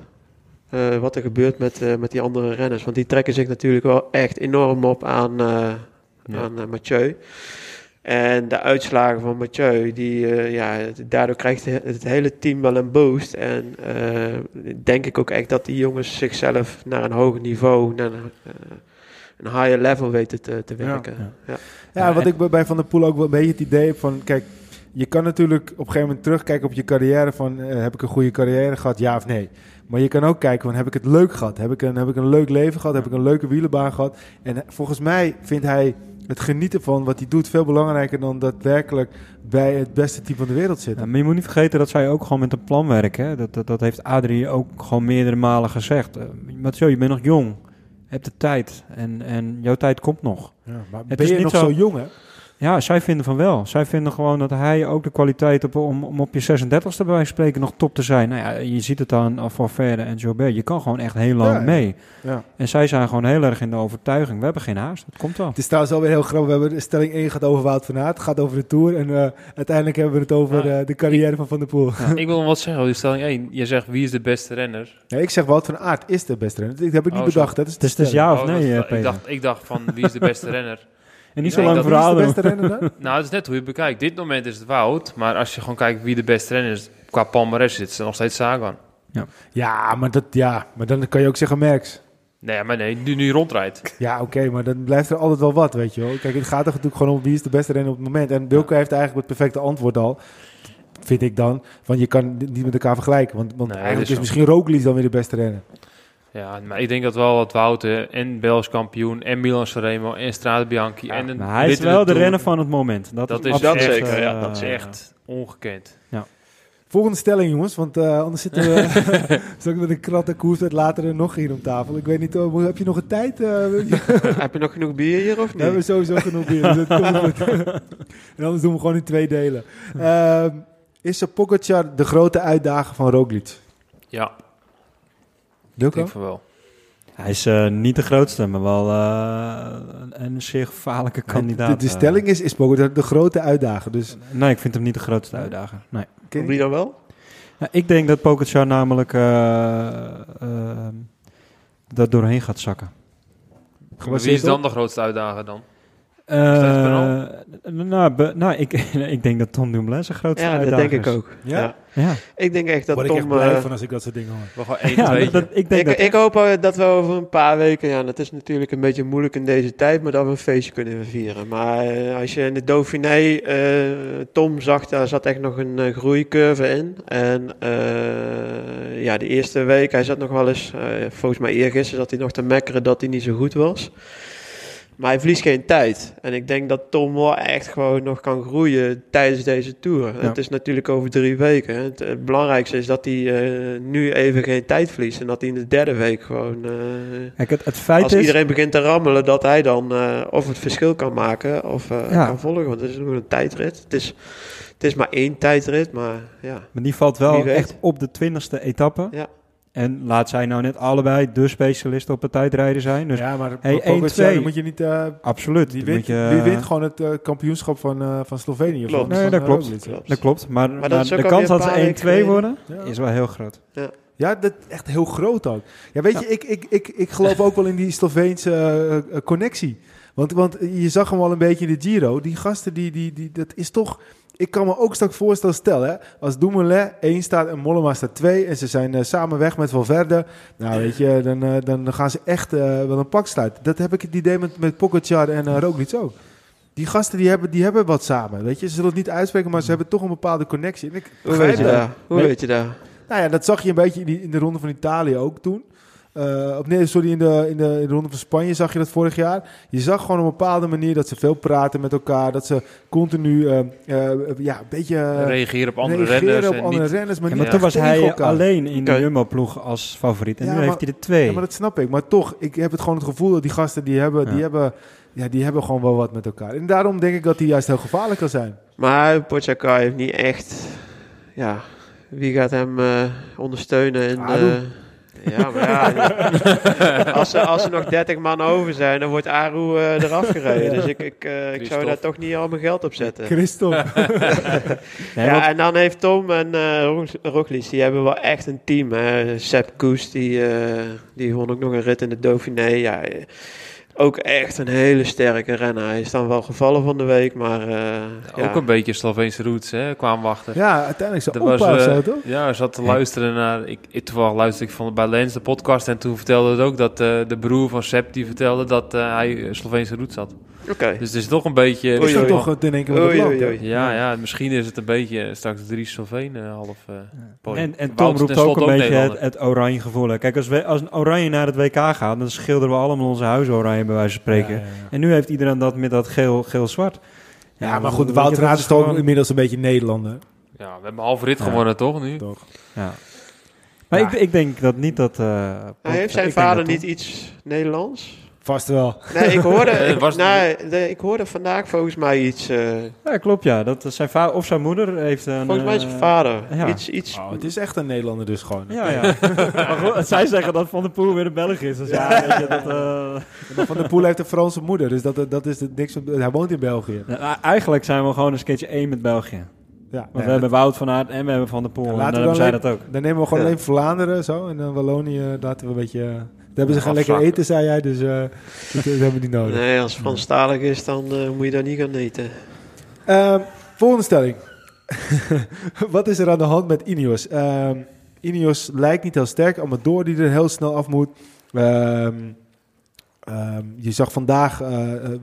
eh, wat er gebeurt met, eh, met die andere renners. Want die trekken zich natuurlijk wel echt enorm op aan, eh, Ja. aan Mathieu. En de uitslagen van Mathieu, die, eh, ja, daardoor krijgt he- het hele team wel een boost. En eh, denk ik ook echt dat die jongens zichzelf naar een hoger niveau, naar een, eh, een higher level weten te, te werken. ja. Ja. Ja, Ja, wat en- ik bij- bij Van der Poel ook wel een beetje het idee heb van... Kijk, je kan natuurlijk op een gegeven moment terugkijken op je carrière van... eh, heb ik een goede carrière gehad, ja of nee? Maar je kan ook kijken van, heb ik het leuk gehad? Heb ik een, heb ik een leuk leven gehad? Heb ik een leuke wielenbaan gehad? En eh, volgens mij vindt hij het genieten van wat hij doet veel belangrijker... dan daadwerkelijk bij het beste team van de wereld Ja, zitten. maar je moet niet vergeten dat zij ook gewoon met een plan werken. Hè? Dat, dat, dat heeft Adrie ook gewoon meerdere malen gezegd. Uh, Mathieu, je bent nog jong. Hebt de tijd. En, en jouw tijd komt nog. Ja, maar Het ben is je niet nog zo- zo jong, hè? Ja, zij vinden van wel. Zij vinden gewoon dat hij ook de kwaliteit heeft om, om op je 36e bij wijze van spreken nog top te zijn. Nou ja, je ziet het aan Van Verde en Jobert. Je kan gewoon echt heel lang Ja, ja. mee. Ja. En zij zijn gewoon heel erg in de overtuiging. We hebben geen haast. Het komt wel. Het is trouwens alweer heel grappig. We hebben de stelling 1 gaat over Wout van Aert. Het gaat over de Tour. En eh, uiteindelijk hebben we het over Ja. eh, de carrière van Van der Poel. ik wil nog wat zeggen over die stelling 1. Je zegt, wie is de beste renner? Ja, ik zeg Wout van Aert is de beste renner. Dat heb ik niet Oh, bedacht. Dat is de Dus het is ja of Oh, nee, dat- eh, ik, dacht, ik dacht van, wie is de beste renner? En niet zo lang dat- Wie is verhaal de beste renner dan? Nou, het is net hoe je het bekijkt. Dit moment is het Wout. Maar als je gewoon kijkt wie de beste renner is qua palmarès, is het nog steeds Sagan. Ja, maar, dat, ja, maar dan kan je ook zeggen Merckx. Nee, maar nee, nu, nu rondrijdt. Ja, oké, maar dan blijft er altijd wel wat, weet je wel. Kijk, het gaat er natuurlijk gewoon om wie is de beste renner op het moment. En Wilco heeft eigenlijk het perfecte antwoord al, vind ik dan. Want je kan dit niet met elkaar vergelijken. Want, want Nee, eigenlijk dat is is misschien Roglic dan weer de beste renner. Ja, maar ik denk dat wel dat Wout eh, en Belgisch kampioen en Milan Sanremo en Strade Bianchi en een Maar hij is wel de renner van het moment. Dat, Dat is, absoluut, dat zeker, eh, ja, Dat is echt ongekend. Volgende stelling, jongens, want eh, anders zitten we straks met een kratte koers met later er nog hier om tafel. Ik weet niet, oh, heb je nog een tijd? eh, Heb je nog genoeg bier hier of We hebben niet? sowieso genoeg bier. dus dat komt goed. en anders doen we gewoon in twee delen. Ehm, is de Pogacar de grote uitdager van Roglic? Ja, ik Wilco? denk van wel. Hij is eh, niet de grootste, maar wel eh, een, een zeer gevaarlijke kandidaat. De, de eh. stelling is, is Pogacar de grote uitdager. Dus Nee, ik vind hem niet de grootste uitdager. Nee. Wie dan wel? Ja, ik denk dat Pogacar namelijk dat doorheen gaat zakken. Maar wie is dan de grootste uitdager dan? Eh, nou, be- nou ik, ik denk dat Tom Dumoulin zijn grootste Ja, dat uitdager denk ik ook. Ja? Ja. Ja, Ik denk echt dat Word ik echt Tom... blij eh, van als ik dat soort dingen hoor. We gewoon één, ja twee. dat, dat- ik denk ik, dat... ik hoop eh, dat we over een paar weken, ja, dat is natuurlijk een beetje moeilijk in deze tijd, maar dat we een feestje kunnen vieren. Maar eh, als je in de Dauphiné, eh, Tom zag, daar zat echt nog een eh, groeicurve in. En eh, ja, de eerste week, hij zat nog wel eens, eh, volgens mij eergisteren zat hij nog te mekkeren dat hij niet zo goed was. Maar hij verliest geen tijd. En ik denk dat Tom wel echt gewoon nog kan groeien tijdens deze Tour. Het is natuurlijk over drie weken. Het, het belangrijkste is dat hij eh, nu even geen tijd verliest. En dat hij in de derde week gewoon... eh, Kijk, het, het feit als is... iedereen begint te rammelen, dat hij dan eh, of het verschil kan maken of eh, Ja. kan volgen. Want het is nog een tijdrit. Het is, het is maar één tijdrit, maar ja. Maar die valt wel echt op de twintigste etappe. Ja. En laat zij nou net allebei de specialisten op het tijdrijden zijn. Dus ja, maar hey, Pogacar, 1-2. dan moet je niet... eh, absoluut. die, wint, je- die wint gewoon het eh, kampioenschap van, eh, van Slovenië. Klopt. Van, Nee, van, dat klopt. Roglic, hè. Klopt. Dat klopt. Maar, Maar de kans dat ze 1-2 weken geleden. worden, Ja. is wel heel groot. Ja, dat echt heel groot ook. Ja, weet je, ik, ik, ik, ik geloof ook wel in die Sloveense connectie. Want, want je zag hem al een beetje in de Giro. Die gasten, die, die, die, dat is toch... Ik kan me ook straks voorstellen, stel hè, als Dumoulin 1 staat en Mollema staat 2 en ze zijn eh, samen weg met Valverde, nou weet je, dan, eh, dan, gaan ze echt eh, wel een pak sluiten. Dat heb ik het idee met, met Pogacar en uh, Roglic ook. Die gasten die hebben, die hebben wat samen, weet je. Ze zullen het niet uitspreken, maar ze hebben toch een bepaalde connectie. En ik Hoe weet je dat. Hoe weet je dat? Nou ja, dat zag je een beetje in, die, in de ronde van Italië ook toen. Eh, nee, sorry, in de, in, de, in de ronde van Spanje zag je dat vorig jaar. Je zag gewoon op een bepaalde manier dat ze veel praten met elkaar. Dat ze continu eh, eh, ja, een beetje reageren op andere reageren renners. op en andere niet, renners. Maar Ja, niet maar toen was hij elkaar. alleen in de. Jumbo-ploeg als favoriet. En Ja, nu maar- heeft hij er twee. Ja, maar dat snap ik. Maar toch, ik heb het gewoon het gevoel dat die gasten die hebben, Ja. die hebben, ja, die hebben gewoon wel wat met elkaar. En daarom denk ik dat die juist heel gevaarlijk kan zijn. Maar Pogacar heeft niet echt... Ja, wie gaat hem eh, ondersteunen? Eh, ja, maar ja, als, er, als er nog 30 man over zijn, dan wordt Aru eh, eraf gereden. Dus ik, ik, eh, ik zou daar toch niet al mijn geld op zetten. Christophe. Nee, ja, en dan heeft Tom en eh Rog- Roglic, die hebben wel echt een team. Hè. Sepp Koes, die, eh, die won ook nog een rit in de Dauphiné. Ja, eh, ook echt een hele sterke renner. Hij is dan wel gevallen van de week, maar... eh, ja. Ook een beetje Sloveense roots, hè, kwamen wachten. Ja, uiteindelijk Er was, opa of eh, zo, toch? Ja, zat te luisteren naar... Ik, ik, toevallig luisterde ik van, bij Lens de podcast en toen vertelde het ook dat eh, de broer van Sepp die vertelde dat eh, hij Sloveense roots had. Oké. Dus het is toch een beetje... Oei, Is oei. toch het in één keer Oei. Ja, ja, misschien is het een beetje straks drie Slovenen half... eh podium. En, en Wout Tom roept ook een beetje het, oranje gevoel. Kijk, als, we, als een oranje naar het WK gaat, dan schilderen we allemaal onze huizen oranje, bij wijze van spreken. Ja, ja, ja. En nu heeft iedereen dat met dat geel- geel-zwart. Ja, maar goed, Wouter Raad is toch gewoon- inmiddels een beetje Nederlander. Ja, we hebben een halve rit Ja. gewonnen toch nu? Toch? Ja. Maar Ja. ik, ik denk dat niet dat... eh, Hij heeft zijn vader niet iets Nederlands? Vast wel. Nee, ik hoorde, Eh, ik, was- nee, de- ik hoorde vandaag volgens mij iets. eh, Tom- Ja, klopt ja. Dat is zijn vader of zijn moeder heeft een... volgens mij is zijn eh, vader. ja. Iets, iets. Oh, het is echt een Nederlander dus gewoon. Ja, ja. maar goed, zij zeggen dat Van der Poel weer een Belg is. Dus ja, weet je, dat... eh, Van der Poel heeft een Franse moeder, dus dat, dat is het niks. Hij woont in België. nou, eigenlijk zijn we gewoon een sketch 1 met België. Ja, Want nee, we hebben Wout van Aert en we hebben Van der Poel. Ja, en laten dan we hebben dan zij dat ook. Dan nemen we gewoon Ja. alleen Vlaanderen zo. En dan Wallonië laten we een beetje... Daar hebben ze gaan lekker eten, zei jij. Dus eh, dat, dat hebben we niet nodig. Nee, als het Franstalig is, dan eh, moet je daar niet gaan eten. Ehm, volgende stelling. Wat is er aan de hand met Ineos? Ehm Ineos lijkt niet heel sterk. Amador die er heel snel af moet. Ehm, ehm, je zag vandaag, eh,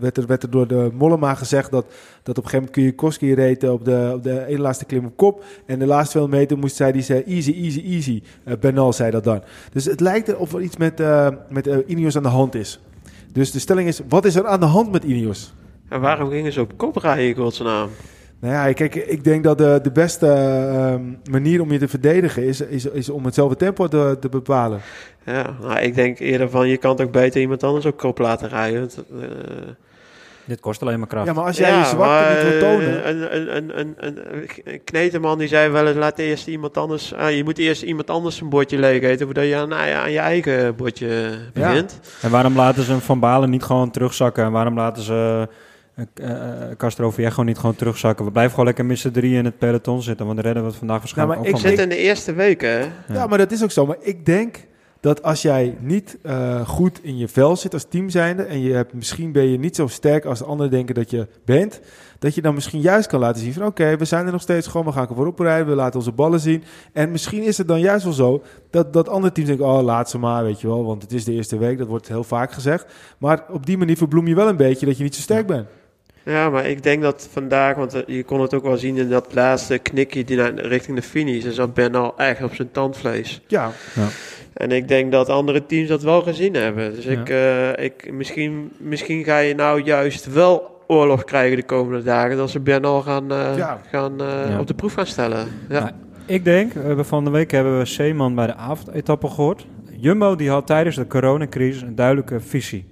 werd, er, werd er door de Mollema gezegd dat, dat op een gegeven moment Kwiatkowski reed op de, op de ene laatste klim op kop. En de laatste 200 meter moest zij, die zei easy, easy, easy. Eh, Bernal zei dat dan. Dus het lijkt erop er iets met, eh, met eh, Ineos aan de hand is. Dus de stelling is, wat is er aan de hand met Ineos? En waarom gingen ze op kop rijden, in godsnaam? Nou ja, kijk, ik denk dat de, de beste ehm, manier om je te verdedigen is, is, is om hetzelfde tempo te, te bepalen. Ja, nou, ik denk eerder van, je kan toch beter iemand anders op kop laten rijden. Want, eh, Dit kost alleen maar kracht. Ja, maar als jij ja, je zwakte maar, niet wil eh, tonen... Een, een, een, een, een, een kneteman die zei wel eens, laat eerst iemand anders... ah, je moet eerst iemand anders zijn bordje leeg eten, voordat je aan, aan je eigen bordje begint. En waarom laten ze een Van Balen niet gewoon terugzakken? En waarom laten ze eh, eh, Castro Viejo niet gewoon terugzakken? We blijven gewoon lekker met z'n drieën in het peloton zitten, want dan redden we het vandaag waarschijnlijk maar ook ik van Zit mee. in de eerste weken, hè? Ja. maar dat is ook zo. Maar ik denk dat als jij niet eh, goed in je vel zit als team zijnde... en je hebt, misschien ben je niet zo sterk als de anderen denken dat je bent... dat je dan misschien juist kan laten zien van... oké, we zijn er nog steeds gewoon, we gaan voorop rijden... we laten onze ballen zien. En misschien is het dan juist wel zo dat, dat andere teams denken... oh, laat ze maar, weet je wel, want het is de eerste week. Dat wordt heel vaak gezegd. Maar op die manier verbloem je wel een beetje dat je niet zo sterk bent. Ja, maar ik denk dat vandaag, want eh, je kon het ook wel zien in dat laatste knikje die naar, richting de finish. En zat Ben al echt op zijn tandvlees. Ja, En ik denk dat andere teams dat wel gezien hebben. Dus Ja. ik, eh, ik, misschien, misschien ga je nou juist wel oorlog krijgen de komende dagen. Dat ze Ben al gaan, eh, Ja. gaan, eh, Ja. op de proef gaan stellen. Ja. Ja. Ik denk, we hebben van de week hebben we Zeeman bij de avondetappe gehoord. Jumbo die had tijdens de coronacrisis een duidelijke visie.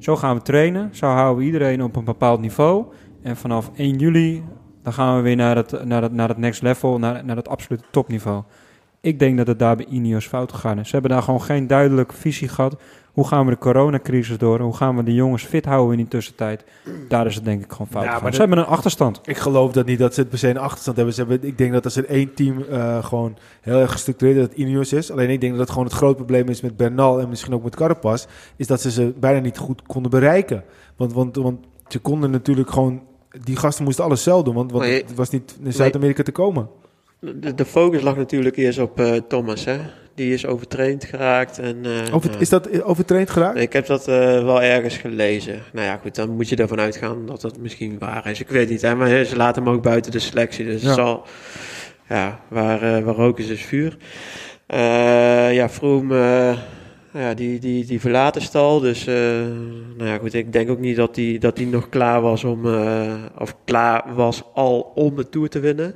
Zo gaan we trainen, zo houden we iedereen op een bepaald niveau. En vanaf 1 juli dan gaan we weer naar het, naar het, naar het next level, naar, naar het absolute topniveau. Ik denk dat het daar bij Ineos fout gegaan is. Ze hebben daar gewoon geen duidelijke visie gehad. Hoe gaan we de coronacrisis door? Hoe gaan we de jongens fit houden in die tussentijd? Daar is het denk ik gewoon fout Ja, gegaan. maar Ze dat- hebben een achterstand. ik geloof dat niet dat ze het per se een achterstand hebben. Ze hebben ik denk dat als er één team eh, gewoon heel erg gestructureerd is, dat het Ineos is. Alleen ik denk dat het gewoon het groot probleem is met Bernal en misschien ook met Carapaz, is dat ze ze bijna niet goed konden bereiken. Want, want, want ze konden natuurlijk gewoon, die gasten moesten alles zelf doen, want, want het was niet in Zuid-Amerika te komen. De, de focus lag natuurlijk eerst op eh, Thomas. Hè? Die is overtraind geraakt. En, eh, Over, is dat overtraind geraakt? Ik heb dat eh, wel ergens gelezen. Nou ja, goed, dan moet je ervan uitgaan dat dat misschien waar is. Ik weet niet, hè, maar ze laten hem ook buiten de selectie. Dus Ja. het zal, ja, waar, waar rook is, is vuur. Ja, Vroom, ja, die, die, die verlaat de stal. Dus, nou ja, goed, ik denk ook niet dat hij dat die nog klaar was om, of klaar was al om de Tour te winnen.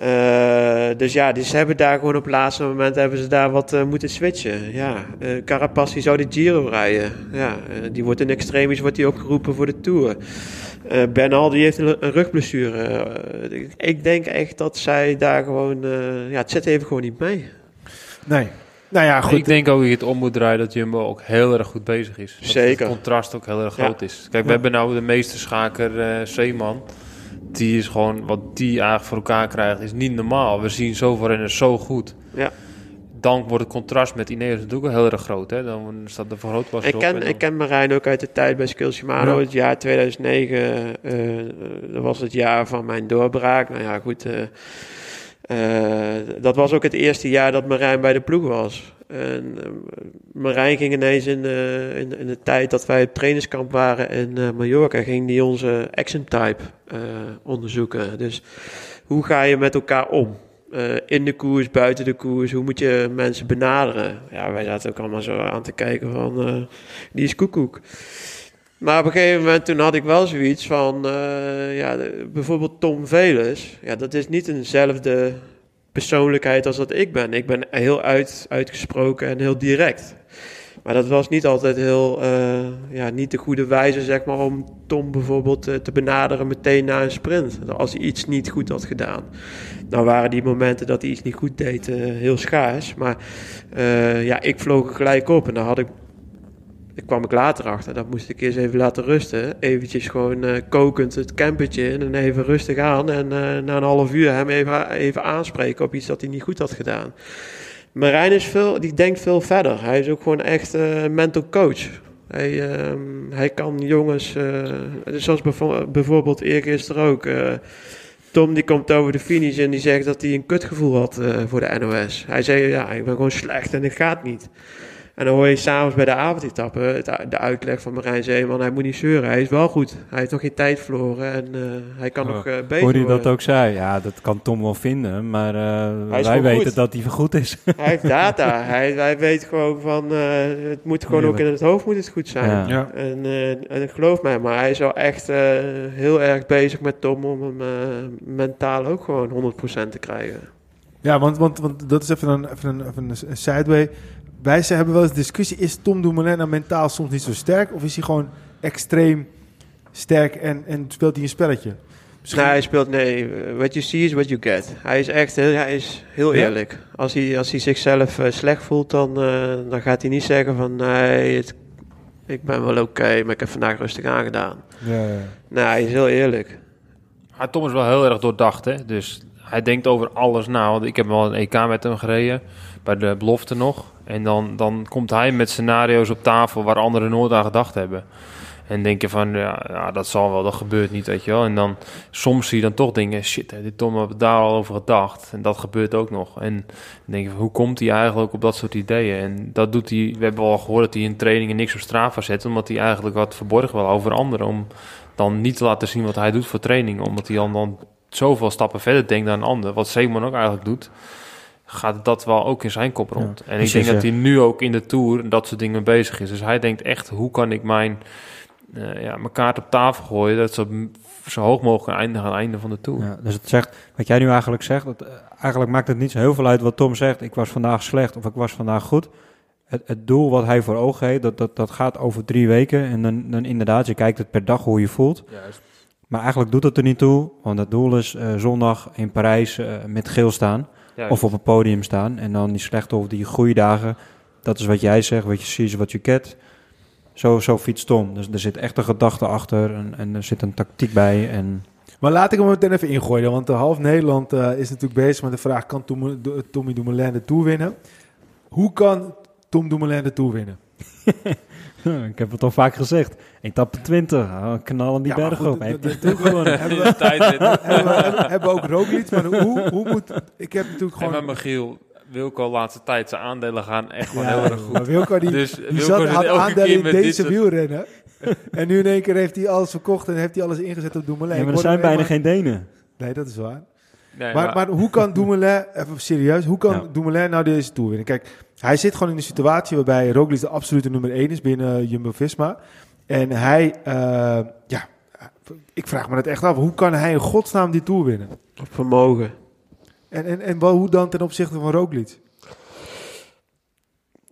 Eh, dus ja, dus ze hebben daar gewoon op het laatste moment hebben ze daar wat eh, moeten switchen. Ja, eh Carapaz die zou de Giro rijden. Ja, eh, die wordt in extremis wordt die opgeroepen voor de Tour. Eh Bernal die heeft een, een rugblessure. Ik, ik denk echt dat zij daar gewoon... eh, ja, het zit even gewoon niet mee. Nee. Nou ja, goed. Ik denk ook dat je het om moet draaien dat Jumbo ook heel erg goed bezig is. Dat Zeker. Het contrast ook heel erg Ja. groot is. Kijk, we Ja. hebben nou de meeste schaker eh Zeeman. Die is gewoon, wat die eigenlijk voor elkaar krijgt, is niet normaal. We zien zoveel renners zo goed. Ja. Dan wordt het contrast met Ineos natuurlijk ook heel erg groot. Hè? Dan staat de vergrootglas Ik ken, dan- ik ken Marijn ook uit de tijd bij Skill Shimano. Ja. Het jaar 2009, eh, eh, dat was het jaar van mijn doorbraak. Nou ja, goed. eh, eh, dat was ook het eerste jaar dat Marijn bij de ploeg was. En eh, Marijn ging ineens in de, in, in de tijd dat wij op trainingskamp waren in eh, Mallorca, ging die onze action type eh, onderzoeken. Dus hoe ga je met elkaar om? Eh, in de koers, buiten de koers, hoe moet je mensen benaderen? Ja, wij zaten ook allemaal zo aan te kijken van, eh, die is koekoek. Maar op een gegeven moment toen had ik wel zoiets van, eh, ja, bijvoorbeeld Tom Velers. Ja, dat is niet eenzelfde persoonlijkheid als dat ik ben. Ik ben heel uit, uitgesproken en heel direct. Maar dat was niet altijd heel, eh, ja, niet de goede wijze, zeg maar, om Tom bijvoorbeeld eh, te benaderen meteen na een sprint. Als hij iets niet goed had gedaan. Nou waren die momenten dat hij iets niet goed deed eh, heel schaars. Maar ja, ik vloog gelijk op en dan had ik daar kwam ik later achter. Dat moest ik eerst even laten rusten. Eventjes gewoon eh, kokend het campertje in en even rustig aan. En eh, na een half uur hem even, even aanspreken op iets dat hij niet goed had gedaan. Marijn is veel, die denkt veel verder. Hij is ook gewoon echt eh mental coach. Hij, ehm, hij kan jongens, zoals bijvo- bijvoorbeeld eergisteren ook. Tom die komt over de finish en die zegt dat hij een kutgevoel had voor de NOS. Hij zei, ja, ik ben gewoon slecht en het gaat niet. En dan hoor je s'avonds bij de avondetappe de uitleg van Marijn Zeeman. Hij moet niet zeuren, hij is wel goed. Hij heeft nog geen tijd verloren en eh, hij kan Oh, nog eh beter Hoorde je dat ook zei? Ja, dat kan Tom wel vinden, maar eh, wij weten goed. dat hij goed is. Hij heeft data. hij, hij weet gewoon van, eh, het moet gewoon ook in het hoofd moet het goed zijn. Ja. Ja. En, eh, en geloof mij, maar hij is wel echt eh, heel erg bezig met Tom om hem eh, mentaal ook gewoon 100% te krijgen. Ja, want, want, want dat is even een, even een, even een een sideway. Wij ze hebben wel eens discussie, is Tom Dumoulin nou mentaal soms niet zo sterk? Of is hij gewoon extreem sterk en, en speelt hij een spelletje? Misschien- Nee, hij speelt, nee, what you see is what you get. Hij is echt heel, hij is heel Ja? eerlijk. Als hij, als hij zichzelf eh, slecht voelt, dan, eh, dan gaat hij niet zeggen van, nee, het, ik ben wel oké, maar ik heb vandaag rustig aangedaan. Ja, ja. Nee, hij is heel eerlijk. Maar Tom is wel heel erg doordacht, hè. Dus hij denkt over alles na. Want ik heb wel een EK met hem gereden, bij de belofte nog. En dan, dan komt hij met scenario's op tafel waar anderen nooit aan gedacht hebben. En denk je van, ja, ja, dat zal wel, dat gebeurt niet, weet je wel. En dan soms zie je dan toch dingen, shit, dit Tom heb daar al over gedacht. En dat gebeurt ook nog. En dan denk je, hoe komt hij eigenlijk op dat soort ideeën? En dat doet hij, we hebben al gehoord dat hij in trainingen niks op Strava zet, omdat hij eigenlijk wat verborgen wil over anderen. Om dan niet te laten zien wat hij doet voor training. Omdat hij dan, dan zoveel stappen verder denkt dan een ander. Wat Simon ook eigenlijk doet gaat dat wel ook in zijn kop rond. en ik denk dat hij nu ook in de Tour dat soort dingen bezig is. Dus hij denkt echt, hoe kan ik mijn, eh, ja, mijn kaart op tafel gooien... dat ze zo hoog mogelijk eindigen aan het einde van de Tour. Ja, dus het zegt, wat jij nu eigenlijk zegt, dat, eh, eigenlijk maakt het niet zo heel veel uit wat Tom zegt. Ik was vandaag slecht of ik was vandaag goed. Het, het doel wat hij voor ogen heeft, dat, dat, dat gaat over drie weken. En dan, dan inderdaad, je kijkt het per dag hoe je voelt. Maar eigenlijk doet het er niet toe, want het doel is eh, zondag in Parijs met geel staan. Of op een podium staan. En dan die slechte of die goede dagen, dat is wat jij zegt, wat je ziet, wat je get. Zo, zo fietst Tom. Dus er zit echt een gedachte achter en, en er zit een tactiek bij. En Maar laat ik hem meteen even ingooien. Want de half Nederland eh, is natuurlijk bezig met de vraag... kan Tom, Tommy Dumoulin de Tour winnen? Hoe kan Tom Dumoulin de Tour winnen? ik heb het al vaak gezegd. Etappe 20, oh, knallen die Ja, berg op. Gewonnen. hebben, we, hebben, we, hebben, hebben we ook Roglic. Maar hoe, hoe moet... Ik heb natuurlijk En gewoon... met Michiel, Wilco laatste tijd, zijn aandelen gaan echt gewoon Ja, heel erg goed. maar Wilco die, Dus die Wilco zat, had aandelen in deze wielrennen. en nu in één keer heeft hij alles verkocht en heeft hij alles ingezet op Dumoulin. Ja, maar er zijn bijna geen Denen. Nee, dat is waar. Nee, Maar, maar hoe kan Dumoulin, even serieus, hoe kan Ja. Dumoulin nou deze Tour winnen? Kijk, hij zit gewoon in een situatie waarbij Roglic de absolute nummer 1 is binnen Jumbo-Visma. En hij, eh, ja, ik vraag me het echt af, hoe kan hij in godsnaam die Tour winnen? Op vermogen. En, en, en wel, hoe dan ten opzichte van Roglic?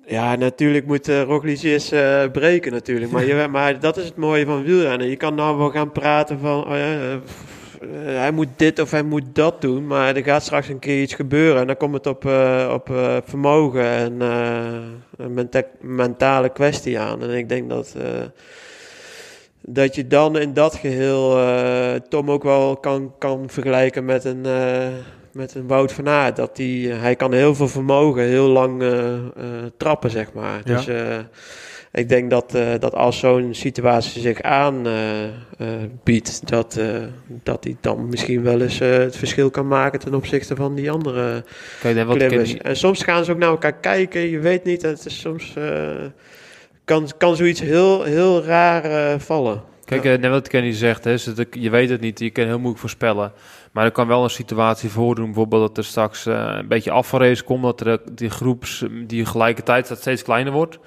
Ja, natuurlijk moet uh, Roglic eens eh, breken natuurlijk. Maar, je, maar dat is het mooie van wielrennen. Je kan nou wel gaan praten van... oh ja, eh, hij moet dit of hij moet dat doen. Maar er gaat straks een keer iets gebeuren. En dan komt het op, eh, op eh, vermogen en een menta- mentale kwestie aan. En ik denk dat... dat je dan in dat geheel eh, Tom ook wel kan, kan vergelijken met een, met een Wout van Aert. Dat die, hij kan heel veel vermogen, heel lang trappen, zeg maar. Dus ik denk dat, eh, dat als zo'n situatie zich aanbiedt, dat, eh, dat hij dan misschien wel eens eh, het verschil kan maken ten opzichte van die andere Kijk, en wat ik klimmers. niet- En soms gaan ze ook naar elkaar kijken, je weet niet, het is soms... eh, kan, kan zoiets heel, heel raar eh, vallen. Kijk, eh, net wat Kenny zegt, hè, dat je weet het niet, je kan heel moeilijk voorspellen. Maar er kan wel een situatie voordoen, bijvoorbeeld dat er straks eh, een beetje afvalrace komt, dat er, eh, die groeps die gelijkertijd staat steeds kleiner wordt.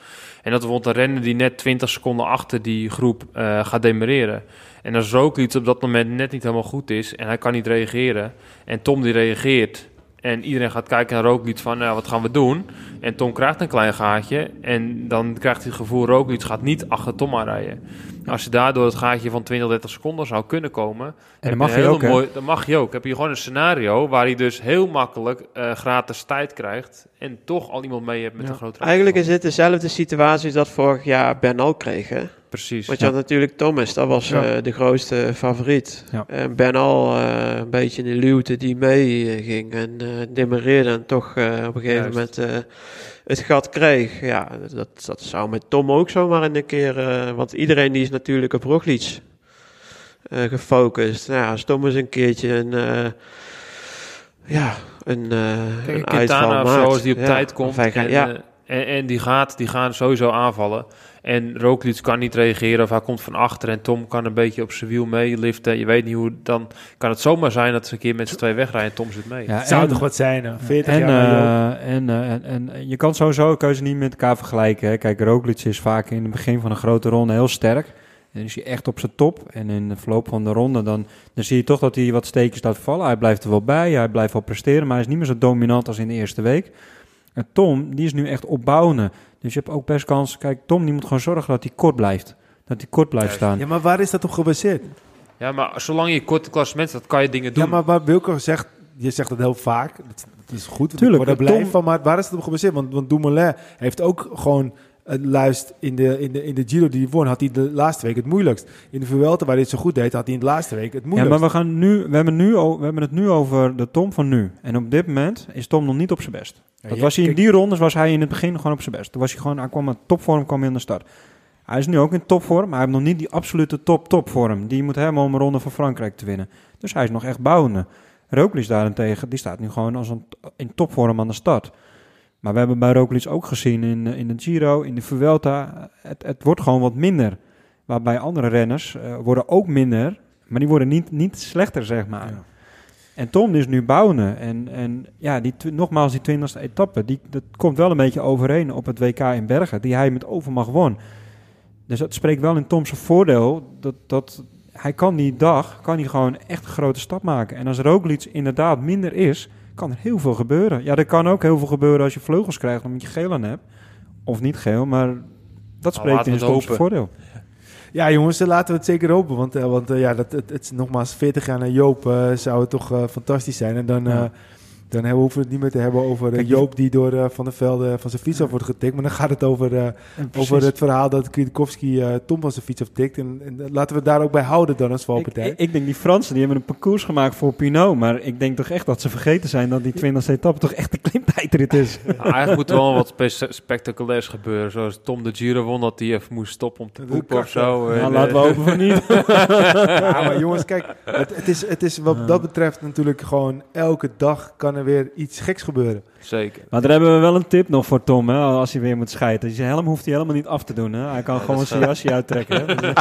En dat bijvoorbeeld een renner die net 20 seconden achter die groep eh, gaat demereren. En als Roglic op dat moment net niet helemaal goed is en hij kan niet reageren en Tom die reageert en iedereen gaat kijken naar Roglic van nou, wat gaan we doen? En Tom krijgt een klein gaatje en dan krijgt hij het gevoel Roglic gaat niet achter Tom aanrijden. Als je daardoor het gaatje van 20, 30 seconden zou kunnen komen, En dat mag een je ook, mooi- Dan mag je ook. Heb je gewoon een scenario waar hij dus heel makkelijk eh, gratis tijd krijgt en toch al iemand mee hebt met Ja. een grote Eigenlijk is dit dezelfde situatie als dat vorig jaar Bernal kreeg. Hè? Precies. Want je had natuurlijk Thomas, dat was Ja. eh, de grootste favoriet. Ja. En Bernal eh, een beetje in de luwte die mee eh, ging en eh demereerde en toch eh, op een gegeven Juist. moment eh, het gat kreeg. Ja, dat, dat zou met Tom ook zomaar in een keer... eh, want iedereen die is natuurlijk op Roglic eh, gefocust. Nou, ja, als Thomas een keertje een... eh, ja, een, Kijk, een uitval of maakt. zo, als die op Ja, tijd komt of en, ja, en, en die, gaat, die gaan sowieso aanvallen. En Roglic kan niet reageren of hij komt van achter en Tom kan een beetje op zijn wiel meeliften. Je weet niet hoe, dan kan het zomaar zijn dat ze een keer met z'n twee wegrijden en Tom zit mee. Ja, Zou en- toch wat zijn, hè? 40 en, jaar eh, en, eh, en, en je kan sowieso keuze niet met elkaar vergelijken. Hè. Kijk, Roglic is vaak in het begin van een grote ronde heel sterk. En dan is hij echt op zijn top. En in de verloop van de ronde dan, dan zie je toch dat hij wat steekjes laat vallen. Hij blijft er wel bij, hij blijft wel presteren, maar hij is niet meer zo dominant als in de eerste week. En Tom, die is nu echt opbouwende. Dus je hebt ook best kans. Kijk, Tom die moet gewoon zorgen dat hij kort blijft. Dat hij kort blijft Juist. staan. Ja, maar waar is dat op gebaseerd? Ja, maar zolang je korte klassement staat, kan je dingen doen. Ja, maar, maar Wilco zegt, je zegt dat heel vaak, dat, dat is goed, Tuurlijk, ik word blij Tom- van, maar waar is het op gebaseerd? Want, want Dumoulin heeft ook gewoon, uh, luist, in de, in, de, in de Giro die hij won, had hij de laatste week het moeilijkst. In de Vuelta, waar hij het zo goed deed, had hij in de laatste week het Ja, moeilijkst. maar we, gaan nu, we, hebben nu, we hebben het nu over de Tom van nu. En op dit moment is Tom nog niet op zijn best. Dat was hij in die rondes was hij in het begin gewoon op zijn best. Toen was hij gewoon, hij kwam met topvorm kwam hij aan de start. Hij is nu ook in topvorm, maar hij heeft nog niet die absolute top-topvorm. Die moet helemaal om een ronde van Frankrijk te winnen. Dus hij is nog echt bouwende. Roglic daarentegen, die staat nu gewoon als een, in topvorm aan de start. Maar we hebben bij Roglic ook gezien in, eh, in de Giro, in de Vuelta, het, het wordt gewoon wat minder. Waarbij andere renners eh, worden ook minder, maar die worden niet, niet slechter, zeg maar. Ja. En Tom is nu bouwen. En, en ja, die, nogmaals, die twintigste etappe, die, dat komt wel een beetje overeen op het WK in Bergen, die hij met overmacht won. Dus dat spreekt wel in Tom's voordeel, dat, dat hij kan die dag, kan hij gewoon echt een grote stap maken. En als Roglic inderdaad minder is, kan er heel veel gebeuren. Ja, er kan ook heel veel gebeuren als je vleugels krijgt omdat je geel aan hebt. Of niet geel, maar dat spreekt in Tom's voordeel. Ja, jongens, eh, laten we het zeker hopen. Want, eh, want eh, ja, dat, het, het is nogmaals 40 jaar naar Joop zou het toch fantastisch zijn. En dan, Ja. Dan hebben, hoeven we het niet meer te hebben over eh, Kijk, die- Joop die door eh, Van der Velde van zijn fiets af wordt getikt. Maar dan gaat het over, eh, over het verhaal dat Kwiatkowski eh Tom van zijn fiets aftikt. En, en eh, laten we het daar ook bij houden dan als valpartij. ik, ik denk die Fransen die hebben een parcours gemaakt voor Pinot. Maar ik denk toch echt dat ze vergeten zijn dat die 20e etappe toch echt de klimtijdrit is. Nou, eigenlijk moet er wel wat spe- spectaculairs gebeuren. Zoals Tom de Giro won, dat hij even moest stoppen om te poepen kan of zo. Nou, En, laten we eh, hopen van niet. Ja, maar jongens, kijk, het, het, is, het is wat dat betreft natuurlijk gewoon elke dag kan er weer iets geks gebeuren. Zeker. Maar daar hebben we wel een tip nog voor Tom, hè, als hij weer moet scheiden. Zijn helm hoeft hij helemaal niet af te doen. Hè. Hij kan Ja, gewoon zijn jasje uittrekken. Hè.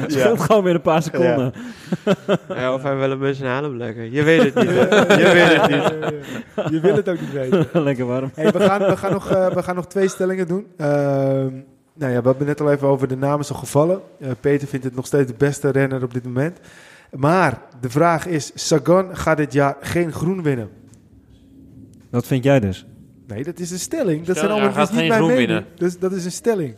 Het scheelt gewoon weer een paar seconden. Ja, of hij wil hem in zijn helm leggen. Je weet het niet. hè. Je weet het niet. Je wil het ook niet weten. Lekker warm. Hey, we, gaan, we, gaan nog, eh, we gaan nog twee stellingen doen. Ehm, nou ja, we hebben net al even over de namen zo gevallen. Eh, Peter vindt het nog steeds de beste renner op dit moment. Maar de vraag is, Sagan gaat dit jaar geen groen winnen. Wat vind jij dus? Nee, dat is een stelling. Dat Stelling, zijn allemaal dat niet geen mijn groen mening. Dus dat is een stelling.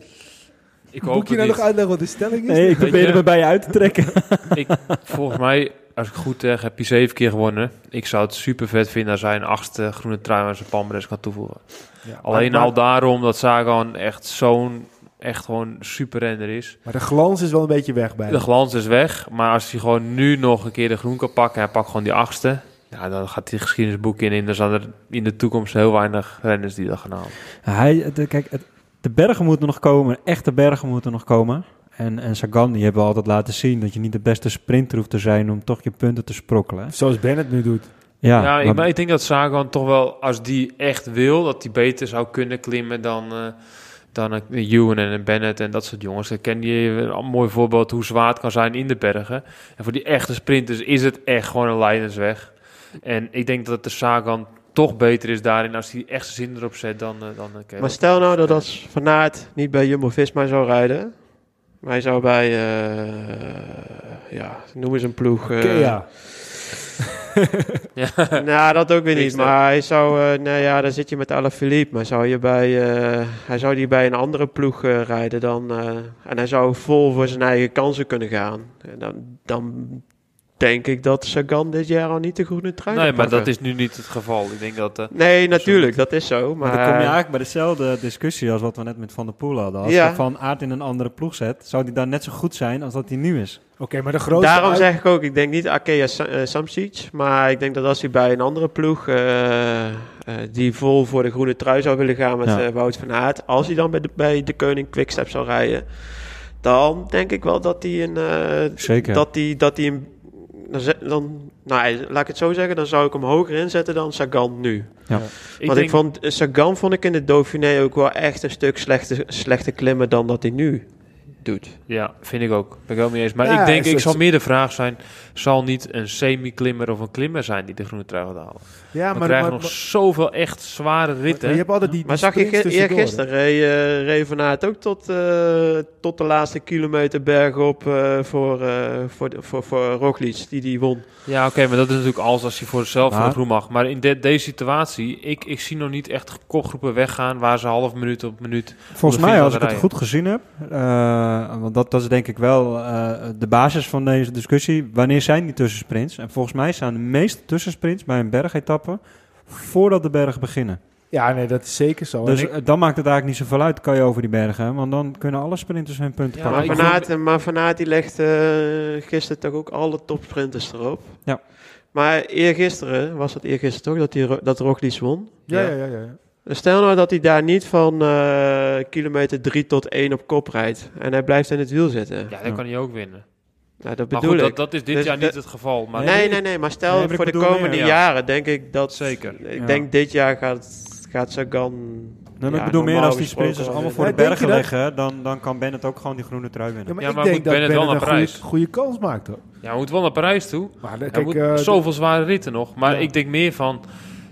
Ik Moet hoop je het nou nog uitleggen wat de stelling is? Nee, ik probeer je- me bij je uit te trekken. ik, volgens mij, als ik goed zeg, heb je zeven keer gewonnen. Ik zou het super vet vinden als hij een achtste groene trui aan zijn palmares kan toevoegen. Ja, Alleen maar, al daarom dat Sagan echt zo'n, echt gewoon super renner is. Maar de glans is wel een beetje weg bij De hem. glans is weg, maar als hij gewoon nu nog een keer de groen kan pakken, hij pakt gewoon die achtste. Ja, dan gaat hij geschiedenisboek in en dan zijn er in de toekomst heel weinig renners die dat gaan halen. Hij, de, kijk, het- de bergen moeten nog komen. Echte bergen moeten nog komen. En, en Sagan, die hebben altijd laten zien dat je niet de beste sprinter hoeft te zijn om toch je punten te sprokkelen. Zoals Bennett nu doet. Ja, Ja, ik, maar- maar ik denk dat Sagan toch wel, als die echt wil, dat hij beter zou kunnen klimmen dan, eh dan een Ewan en een Bennett en dat soort jongens. Ik ken je een mooi voorbeeld hoe zwaar het kan zijn in de bergen. En voor die echte sprinters is het echt gewoon een leidersweg. En ik denk dat de Sagan toch beter is daarin als hij echt zijn zin erop zet dan, eh, dan Caleb. Maar stel nou dat als Van Aert niet bij Jumbo-Visma zou rijden. Maar hij zou bij, eh, ja, noem eens een ploeg. eh, Oké, ja. Nou, dat ook weer niet. Maar hij zou, eh nou ja, dan zit je met Alaphilippe. Maar zou je bij, eh, hij zou die bij een andere ploeg eh, rijden dan, eh, en hij zou vol voor zijn eigen kansen kunnen gaan. En dan, dan denk ik dat Sagan dit jaar al niet de groene trui Nee, maar dat is nu niet het geval. Ik denk dat... eh, Nee, natuurlijk, dat is zo. Maar, Maar dan kom je eigenlijk bij dezelfde discussie als wat we net met Van der Poel hadden. Als Ja. je Van Aert in een andere ploeg zet, zou die dan net zo goed zijn als dat hij nu is. Oké, maar de grootste... Daarom uit- zeg ik ook, ik denk niet Arkea Sa- eh, Samsic, maar ik denk dat als hij bij een andere ploeg eh, eh, die vol voor de groene trui zou willen gaan met Ja. Wout van Aert, als hij dan bij de, bij de Koning Quickstep zou rijden, dan denk ik wel dat hij een, eh, Zeker. dat hij, dat hij een, dan, dan, nou, laat ik het zo zeggen, dan zou ik hem hoger inzetten dan Sagan nu. ik Want denk, ik vond eh, Sagan vond ik in de Dauphiné ook wel echt een stuk slechter, slechter klimmen dan dat hij nu doet. Ja, vind ik ook. Ben ik wel mee eens. Maar Ja, ik denk, ik zal meer de vraag zijn... zal niet een semi-klimmer of een klimmer zijn die de groene trui gaat halen? Ja, We maar, krijgen maar, nog zoveel echt zware maar ritten. je hebt altijd die, Maar zag je sprints gi- tussendoor, eergisteren reed, eh reed Van Aert ook tot, eh, tot de laatste kilometer bergop eh voor, eh voor, de- voor, voor Roglic, die die won. Ja, oké, maar dat is natuurlijk alles als je voor zelf voor Maar- de groen mag. Maar in de- deze situatie, ik, ik zie nog niet echt kopgroepen weggaan... waar ze half minuut op minuut... Volgens mij, als ik het goed gezien heb, eh, want dat, dat is denk ik wel eh, de basis van deze discussie. Wanneer zijn die tussensprints? En volgens mij staan de meeste tussensprints bij een bergetappe voordat de bergen beginnen. Ja, nee, dat is zeker zo. Dus ik- eh, dan maakt het eigenlijk niet zoveel uit, kan je over die bergen. Want dan kunnen alle sprinters hun punten Ja, pakken. maar Van, Aert, maar Van Aert die legt eh, gisteren toch ook alle topsprinters erop. Ja. Maar eergisteren, was het eergisteren toch, dat, die, dat Roglic won? ja, Ja. ja, ja, ja. Stel nou dat hij daar niet van eh, kilometer 3 tot 1 op kop rijdt. En hij blijft in het wiel zitten. Ja, dan Ja. kan hij ook winnen. Nou, dat Maar bedoel goed, ik. dat, dat is dit Dus jaar niet het geval. Maar nee, nee, nee. Maar stel Nee, maar voor de komende meer, ja. jaren denk ik dat... Zeker. Ik Ja. denk dit jaar gaat, gaat Sagan... Nee, maar ja, ik bedoel meer als die sprinters al allemaal voor de bergen liggen, dan, dan kan Bennett ook gewoon die groene trui winnen. Ja, maar Ja, ik maar denk moet dat Bennett wel naar een goede, Parijs? goede kans maakt, hoor. Ja, hij moet wel naar Parijs toe. Maar Hij kijk, moet eh, zoveel zware ritten nog. Maar Ja. ik denk meer van...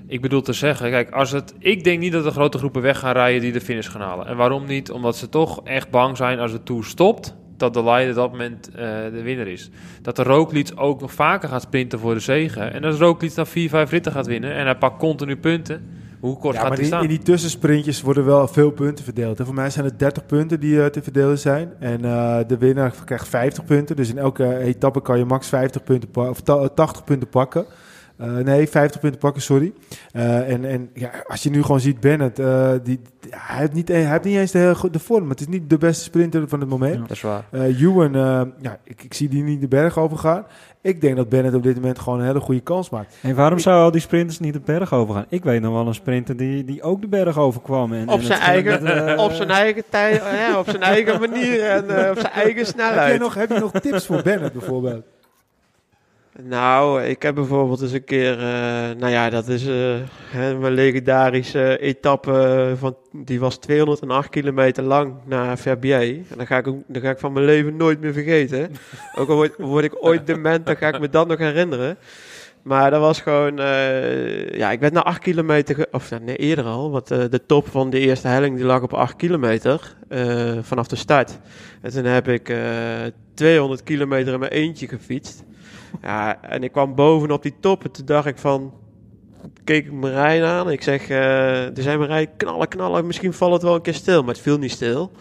Ik bedoel te zeggen, kijk, als het, ik denk niet dat er grote groepen weg gaan rijden die de finish gaan halen. En waarom niet? Omdat ze toch echt bang zijn als het Tour stopt, dat de leider op dat moment eh, de winnaar is. Dat de Roglic ook nog vaker gaat sprinten voor de zegen. En als Roglic dan 4, 5 ritten gaat winnen en hij pakt continu punten, hoe kort ja, gaat maar hij in, staan? in die tussensprintjes worden wel veel punten verdeeld. En voor mij zijn het 30 punten die eh, te verdelen zijn. En eh, de winnaar krijgt 50 punten. Dus in elke etappe kan je max 50 punten of ta- 80 punten pakken. Eh, nee, 50 punten pakken, sorry. Eh, en en ja, als je nu gewoon ziet, Bennett, eh, die, hij, heeft niet, hij heeft niet eens de, de vorm. Het is niet de beste sprinter van het moment. Ja. Dat is waar. Eh Ewan, eh, ja, ik, ik zie die niet de berg over gaan. Ik denk dat Bennett op dit moment gewoon een hele goede kans maakt. En waarom zouden al die sprinters niet de berg over gaan? Ik weet nog wel een sprinter die, die ook de berg overkwam. En, Op en zijn eigen, met, op zijn eigen tijd, ja, op zijn eigen manier en eh, op zijn eigen Heb, jij snelheid. nog, heb je nog tips voor Bennett bijvoorbeeld? Nou, ik heb bijvoorbeeld eens een keer, eh, nou ja, dat is eh, hè, mijn legendarische etappe van, die was 208 kilometer lang naar Verbier. En dat ga ik, dat ga ik van mijn leven nooit meer vergeten. Ook al word, word ik ooit dement, dan ga ik me dat nog herinneren. Maar dat was gewoon, eh, ja, ik werd na 8 kilometer, of nee, eerder al, want de top van de eerste helling die lag op 8 kilometer vanaf de start. En toen heb ik eh 200 kilometer in mijn eentje gefietst. Ja, en ik kwam bovenop die top en toen dacht ik van, keek ik Marijn aan. Ik zeg, eh er zijn Marijn knallen, knallen, misschien valt het wel een keer stil, maar het viel niet stil.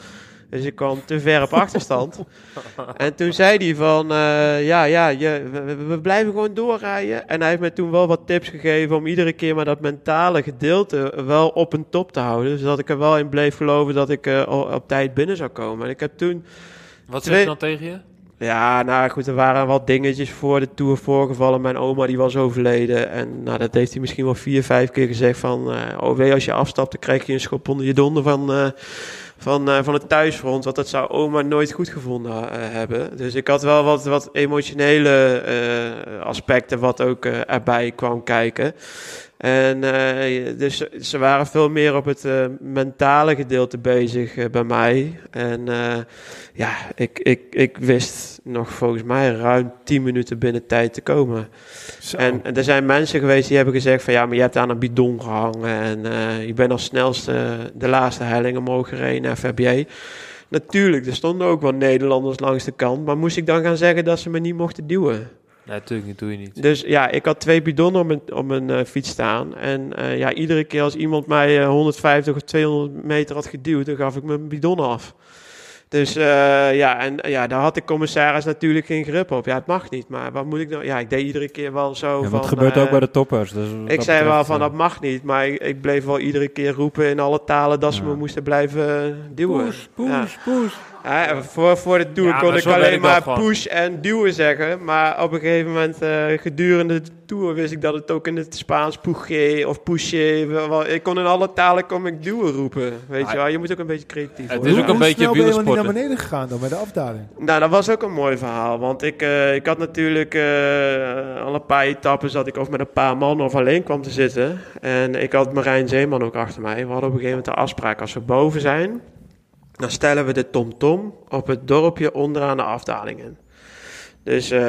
Dus ik kwam te ver op achterstand. en toen zei hij van, eh, ja, ja, je, we, blijven gewoon doorrijden. En hij heeft mij toen wel wat tips gegeven om iedere keer maar dat mentale gedeelte wel op een top te houden. Zodat ik er wel in bleef geloven dat ik eh, op tijd binnen zou komen. En ik heb toen Wat Twee- zegt hij dan tegen je? Ja, nou goed, er waren wat dingetjes voor de Tour voorgevallen. Mijn oma die was overleden. En nou, dat heeft hij misschien wel vier, vijf keer gezegd van... eh oh, weet je, als je afstapt, dan krijg je een schop onder je donder van, eh, van, eh, van het thuisfront. Want dat zou oma nooit goed gevonden hebben. Dus ik had wel wat, wat emotionele aspecten wat ook erbij kwam kijken. En eh, dus ze waren veel meer op het eh, mentale gedeelte bezig eh, bij mij. En ja, ik, ik, ik wist nog volgens mij ruim 10 minuten binnen tijd te komen. En, en er zijn mensen geweest die hebben gezegd van ja, maar je hebt aan een bidon gehangen en je bent als snelste de laatste helling omhoog gereden naar Verbier. Natuurlijk, er stonden ook wel Nederlanders langs de kant, maar moest ik dan gaan zeggen dat ze me niet mochten duwen? Nee, natuurlijk niet, doe je niet. Dus ja, ik had twee bidonnen op mijn, op mijn eh, fiets staan. En eh, ja, iedere keer als iemand mij eh, 150 of 200 meter had geduwd, dan gaf ik mijn bidon af. Dus eh, ja, en ja, daar had de commissaris natuurlijk geen grip op. Ja, het mag niet, maar wat moet ik nou? Ja, ik deed iedere keer wel zo ja, van... wat gebeurt ook eh, bij de toppers. Dus ik zei wel van eh, dat mag niet, maar ik, ik bleef wel iedere keer roepen in alle talen dat ze me moesten blijven eh, duwen. Push, push, Ja. push. Ja, voor, voor de tour Ja, kon ik alleen maar push en duwen zeggen. Maar op een gegeven moment eh, gedurende de tour wist ik dat het ook in het Spaans pouché of pouché. Ik kon in alle talen kon ik duwen roepen. Weet Ah, je wel, je moet ook een beetje creatief het worden. is ook een Hoe beetje snel ben je naar wielersporten. beneden gegaan dan bij de afdaling? Nou, dat was ook een mooi verhaal. Want ik, eh, ik had natuurlijk eh, al een paar etappes dat ik of met een paar man of alleen kwam te zitten. En ik had Marijn Zeeman ook achter mij. We hadden op een gegeven moment de afspraak als we boven zijn. Dan stellen we de tom-tom op het dorpje onderaan de afdaling in. Dus eh,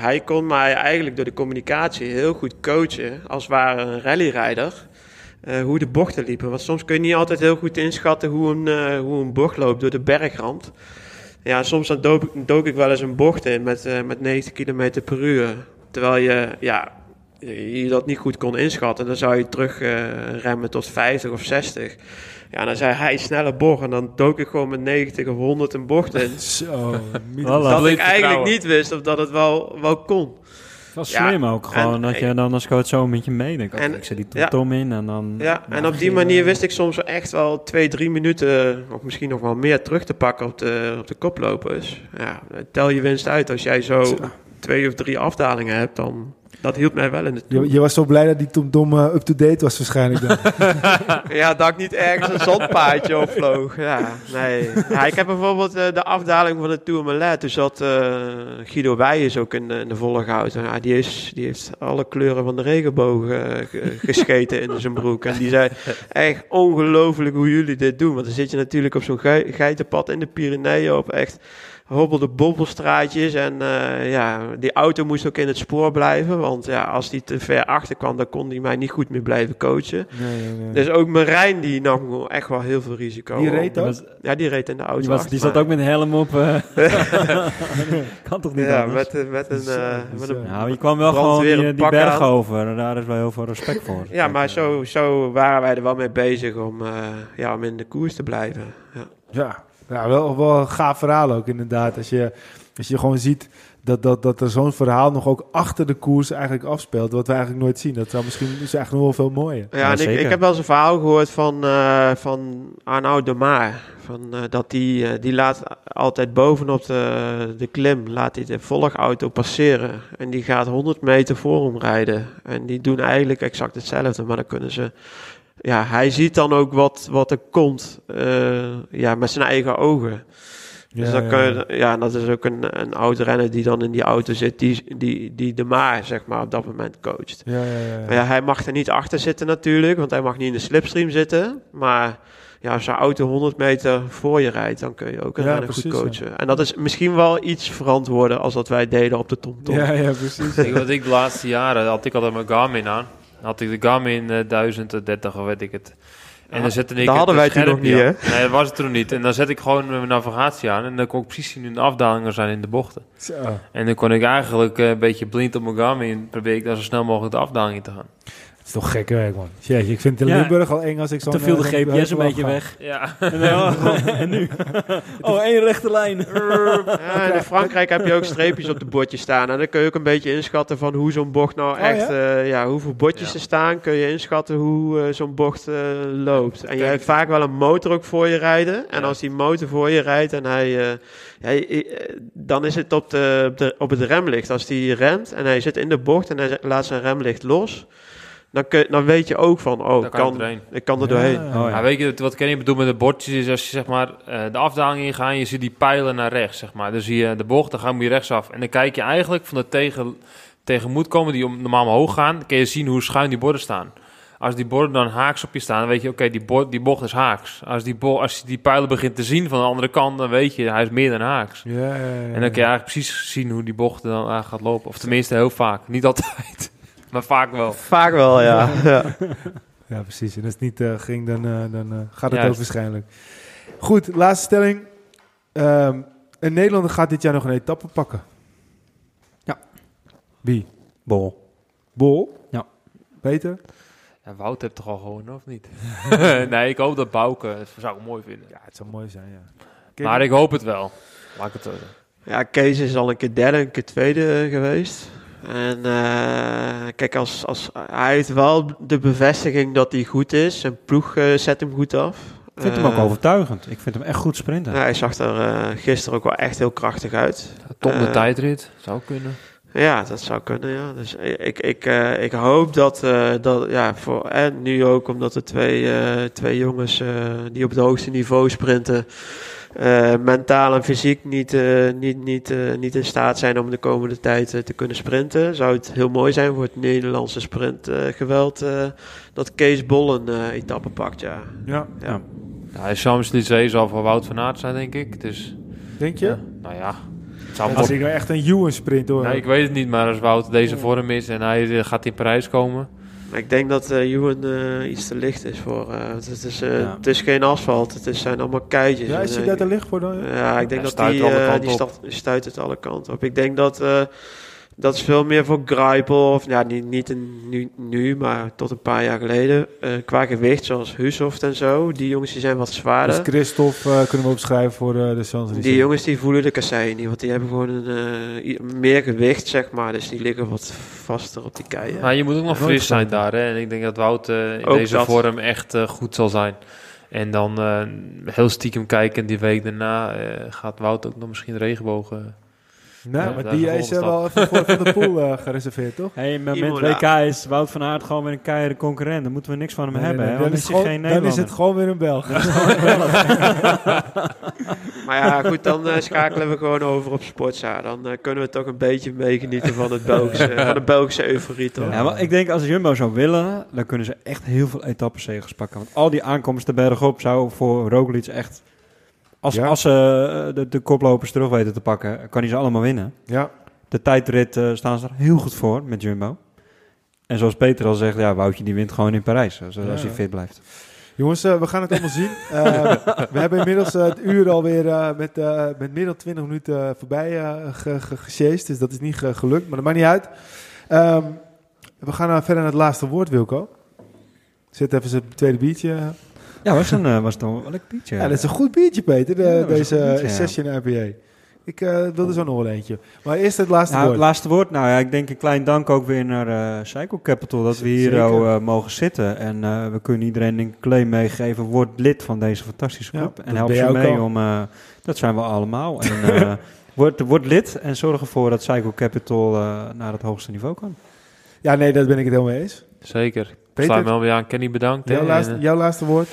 hij kon mij eigenlijk door de communicatie heel goed coachen. Als ware een rallyrijder. eh, hoe de bochten liepen. Want soms kun je niet altijd heel goed inschatten hoe een, eh, hoe een bocht loopt door de bergrand. Ja, soms dan dook, dook ik wel eens een bocht in met, met 90 km per uur. Terwijl je, ja, je dat niet goed kon inschatten. Dan zou je terug remmen tot 50 of 60. Ja, dan zei hij snelle bocht. En dan dook ik gewoon met 90 of 100 een bocht in. Zo, dat ik eigenlijk niet wist of dat het wel, wel kon. Dat is Ja, slim ook gewoon, en- dat je dan als coach zo met je meedenkt. En- ik zet die ja. tom in en dan... Ja, en op die manier wist ik soms echt wel twee, drie minuten, of misschien nog wel meer, terug te pakken op de, op de koplopers. Ja, tel je winst uit. Als jij Zo. twee of drie afdalingen hebt, dan dat hielp mij wel in de Je, je was zo blij dat die Tom Dom eh, up-to-date was waarschijnlijk dan. Ja, dat ik niet ergens een zandpaadje opvloog. Ja, nee. Ja, ik heb bijvoorbeeld eh, de afdaling van de Tourmalet. Toen zat eh, Guido Wijers ook in, de- in de volle goud. Ja, die, is, die heeft alle kleuren van de regenboog ge- gescheten in zijn broek. En die zei, echt ongelooflijk hoe jullie dit doen. Want dan zit je natuurlijk op zo'n gei- geitenpad in de Pyreneeën op echt hobbelde bobbelstraatjes. En eh, ja, die auto moest ook in het spoor blijven. Want ja, als die te ver achter kwam, dan kon hij mij niet goed meer blijven coachen. Nee, nee, nee. Dus ook Marijn die nam echt wel heel veel risico. Die reed ook? Ja, die reed in de auto. die, was, achter die zat ook met een helm op. eh. kan toch niet Ja, anders? met, met een... Zo, eh, met zo. een Nou, je kwam wel gewoon die, een die berg aan. over. En daar is wel heel veel respect voor. Ja, maar zo, zo waren wij er wel mee bezig om, eh, ja, om in de koers te blijven. Ja. Ja, ja wel, wel een gaaf verhaal ook inderdaad. Als je, als je gewoon ziet dat, dat, dat er zo'n verhaal nog ook achter de koers eigenlijk afspeelt. Wat we eigenlijk nooit zien. Dat zou misschien is eigenlijk nog wel veel mooier. Ja, Ja, en ik, ik heb wel eens een verhaal gehoord van, eh van Arnaud de Maar. Van, eh, dat die, eh, die laat altijd bovenop de, de klim laat hij de volgauto passeren. En die gaat 100 meter voor hem rijden. En die doen eigenlijk exact hetzelfde, maar dan kunnen ze... Ja, hij ziet dan ook wat, wat er komt eh, ja, met zijn eigen ogen. Dus dan kun je, ja, dat is ook een, een oud renner die dan in die auto zit, die, die, die de Maar, zeg maar, op dat moment coacht. Ja, ja, ja. Maar ja, hij mag er niet achter zitten natuurlijk, want hij mag niet in de slipstream zitten. Maar ja, als zijn auto 100 meter voor je rijdt, dan kun je ook een Ja, renner goed precies, coachen. En dat is misschien wel iets verantwoorden als dat wij deden op de TomTom. ja, ja, precies. Ik, wat ik de laatste jaren had ik altijd mijn Garmin aan. Had ik de Garmin eh, 1030 of weet ik het. En Ja, dan zette ik dat het hadden wij toen nog niet, aan. Nee, dat was het toen niet. En dan zet ik gewoon mijn navigatie aan. En dan kon ik precies zien hoe de afdalingen zijn in de bochten. Zo. En dan kon ik eigenlijk eh, een beetje blind op mijn Garmin... probeer ik dan zo snel mogelijk de afdaling in te gaan. Het is toch gek werk, man. Jeetje, ik vind Ja. Limburg al eng als ik zo... Toen viel de GPS een beetje weg. Ja. En, nu? Oh, één rechte lijn. Ja, en in Frankrijk heb je ook streepjes op de bordjes staan. En dan kun je ook een beetje inschatten van hoe zo'n bocht nou Oh, echt... ja? eh, ja, hoeveel bordjes Ja. er staan, kun je inschatten hoe eh, zo'n bocht eh, loopt. En je hebt vaak wel een motor ook voor je rijden. En Ja. als die motor voor je rijdt en hij... eh, eh, dan is het op, de, op, de, op het remlicht. Als die remt en hij zit in de bocht en hij laat zijn remlicht los... Dan, kun, dan weet je ook van, oh, ik kan je ik kan er doorheen. Oh, ja. Ja, weet je, wat Kenny bedoelt met de bordjes is als je zeg maar eh, de afdaling ingaat je ziet die pijlen naar rechts, zeg maar. Dan zie je de bocht, dan ga je rechtsaf. En dan kijk je eigenlijk van de tegen, tegenmoet komen die om, normaal omhoog gaan, dan kun je zien hoe schuin die borden staan. Als die borden dan haaks op je staan, dan weet je, oké, die, bo- die bocht is haaks. Als, die bo als je die pijlen begint te zien van de andere kant, dan weet je, hij is meer dan haaks. Ja, ja, ja, En dan kun je eigenlijk precies zien hoe die bocht er dan aan gaat lopen. Of tenminste heel vaak. Niet altijd, maar vaak wel. Vaak wel, ja. ja. Ja, precies. En als het niet eh, ging, dan, eh, dan eh, gaat het Juist. ook waarschijnlijk. Goed, laatste stelling. Ehm, een Nederlander gaat dit jaar nog een etappe pakken. Ja. Wie? Bol. Bol? Ja. Peter? Ja, Wout heeft toch al gewonnen, of niet? nee, ik hoop dat Bouke, dat zou ik mooi vinden. Ja, het zou mooi zijn, ja. Maar ik hoop het wel. Laat ik het zo zeggen. Ja, Kees is al een keer derde, een keer tweede geweest. En eh, kijk, als, als, hij heeft wel de bevestiging dat hij goed is. Zijn ploeg eh, zet hem goed af. Ik vind hem ook Eh, overtuigend. Ik vind hem echt goed sprinten. ja, hij zag er eh, gisteren ook wel echt heel krachtig uit. Tom de tijdrit, zou kunnen. Ja, dat zou kunnen, ja. Dus ik, ik, eh, ik hoop dat, eh, dat ja, voor, en nu ook omdat er twee, eh, twee jongens eh, die op het hoogste niveau sprinten, eh, mentaal en fysiek niet, eh, niet, niet, eh, niet in staat zijn om de komende tijd te kunnen sprinten. Zou het heel mooi zijn voor het Nederlandse sprintgeweld eh, dat Kees Bol een eh, etappe pakt, ja. Ja, ja. Ja, de Champs-Élysées zal voor Wout van Aert zijn, denk ik. Dus, denk je? ja, nou ja. Het zou Dat is wel- ik echt een Ewan sprint hoor. Nee, ik weet het niet, maar als Wout deze vorm is en hij gaat in Parijs komen. Maar ik denk dat eh Ewan eh, iets te licht is voor. eh, het, is, eh, Ja. het is geen asfalt, het is, zijn allemaal keitjes. ja, is hij daar te licht voor dan? ja? Ja, ik denk Hij dat stuit die, eh, kanten die, stuit het alle kanten op. Ik denk dat eh, dat is veel meer voor Grijpel, of ja, niet, niet in, nu, nu, maar tot een paar jaar geleden. eh, qua gewicht, zoals Husoft en zo. Die jongens die zijn wat Dus zwaarder. Christophe eh, kunnen we opschrijven voor eh, de Champs die jongens die voelen de kassei niet, want die hebben gewoon een, eh, meer gewicht, zeg maar. Dus die liggen wat vaster op die keien. Maar je moet ook nog fris zijn daar. Hè? En ik denk dat Wout eh, in Ook deze dat. vorm echt goed zal zijn. En dan eh, heel stiekem kijken die week daarna eh, gaat Wout ook nog misschien regenbogen Nou, maar die is wel even voor Van de Poel eh, gereserveerd, toch? Hey, maar met. WK is Wout van Aert gewoon weer een keiharde concurrent. Dan moeten we niks van hem Nee, hebben. nee, hè, dan, want is dan is het hij gewoon, geen dan is het gewoon weer een Belg. Maar ja, goed, dan eh, schakelen we gewoon over op Sportza. Dan eh, kunnen we toch een beetje meegenieten van, het Belgische, van de Belgische euforie, toch? Ja, maar ik denk als Jumbo zou willen, dan kunnen ze echt heel veel etappenzegers pakken. Want al die aankomsten bergop zou voor Roglic echt... Als, Ja. als ze eh, de, de koplopers terug weten te pakken, kan hij ze allemaal winnen. Ja, De tijdrit eh, staan ze er heel goed voor met Jumbo. En zoals Peter al zegt, ja, Woutje die wint gewoon in Parijs. Als, als hij fit blijft. jongens, eh, we gaan het allemaal zien. Eh, we hebben inmiddels eh, het uur alweer eh met, eh, met meer dan 20 minuten eh, voorbij eh ge, ge- gesjeest, dus dat is niet ge- gelukt, maar dat maakt niet uit. Ehm, we gaan verder naar het laatste woord, Wilco. Zet even zijn tweede biertje. Ja, was, een, eh, was toch wel een lekker biertje. Ja, dat is een goed biertje, Peter, de- Ja, dat is een deze biertje, eh, ja. Session IPA. Ik eh wilde zo nog wel eentje. Maar eerst het laatste Nou, woord. het laatste woord. Nou ja, ik denk een klein dank ook weer naar eh Cycle Capital dat we hier eh, mogen zitten. En eh, we kunnen iedereen een claim meegeven. Word lid van deze fantastische club. dat en help ze mee om... eh, dat zijn we allemaal. En eh, word, word lid en zorg ervoor dat Cycle Capital eh, naar het hoogste niveau kan. Ja, nee, daar ben ik het helemaal mee eens. Zeker. Ik Peter? sluit me alweer aan. Kenny bedankt. Jouw laatste, eh, jouw laatste woord.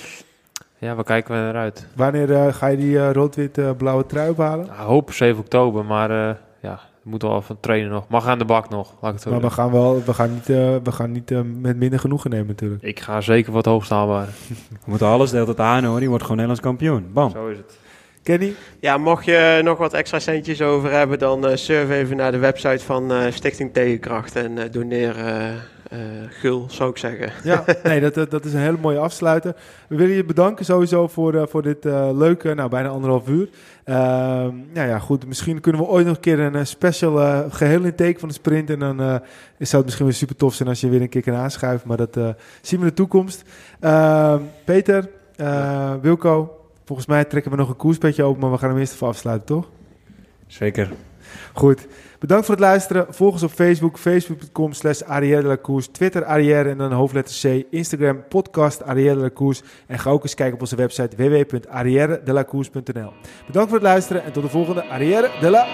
ja, kijken we naar uit? Wanneer eh, ga je die eh, rood-wit-blauwe trui ophalen? Nou, hoop 7 oktober, maar eh, ja, we moeten wel even trainen nog. Mag aan de bak nog, laat ik het zo Maar we gaan wel, we gaan niet, eh, we gaan niet met minder genoegen nemen natuurlijk. Ik ga zeker wat hoogst haalbaar. We moeten alles deelt het aan hoor. Die wordt gewoon Nederlands kampioen. Bam. Zo is het. Kenny? Ja, mocht je nog wat extra centjes over hebben, dan eh surf even naar de website van eh, Stichting Tegenkracht en eh, doneer eh, gul, zou ik zeggen. Ja, nee, dat, dat, dat is een hele mooie afsluiter. We willen je bedanken sowieso voor, eh, voor dit eh, leuke, nou bijna anderhalf uur. Ehm, nou ja, goed, misschien kunnen we ooit nog een keer een special eh, geheel intake van de sprint. En dan eh, is zou het misschien weer super tof zijn als je weer een keer kan aanschuiven. Maar dat eh, zien we in de toekomst. Ehm, Peter, eh, Wilco, volgens mij trekken we nog een koerspetje open, maar we gaan hem eerst even afsluiten, toch? Zeker. Goed. Bedankt voor het luisteren. Volg ons op Facebook, facebook.com slash. Twitter Arrière en dan hoofdletter C. Instagram podcast Arrière. En ga ook eens kijken op onze website www.arrièredelacourse.nl Bedankt voor het luisteren en tot de volgende Arrière de la.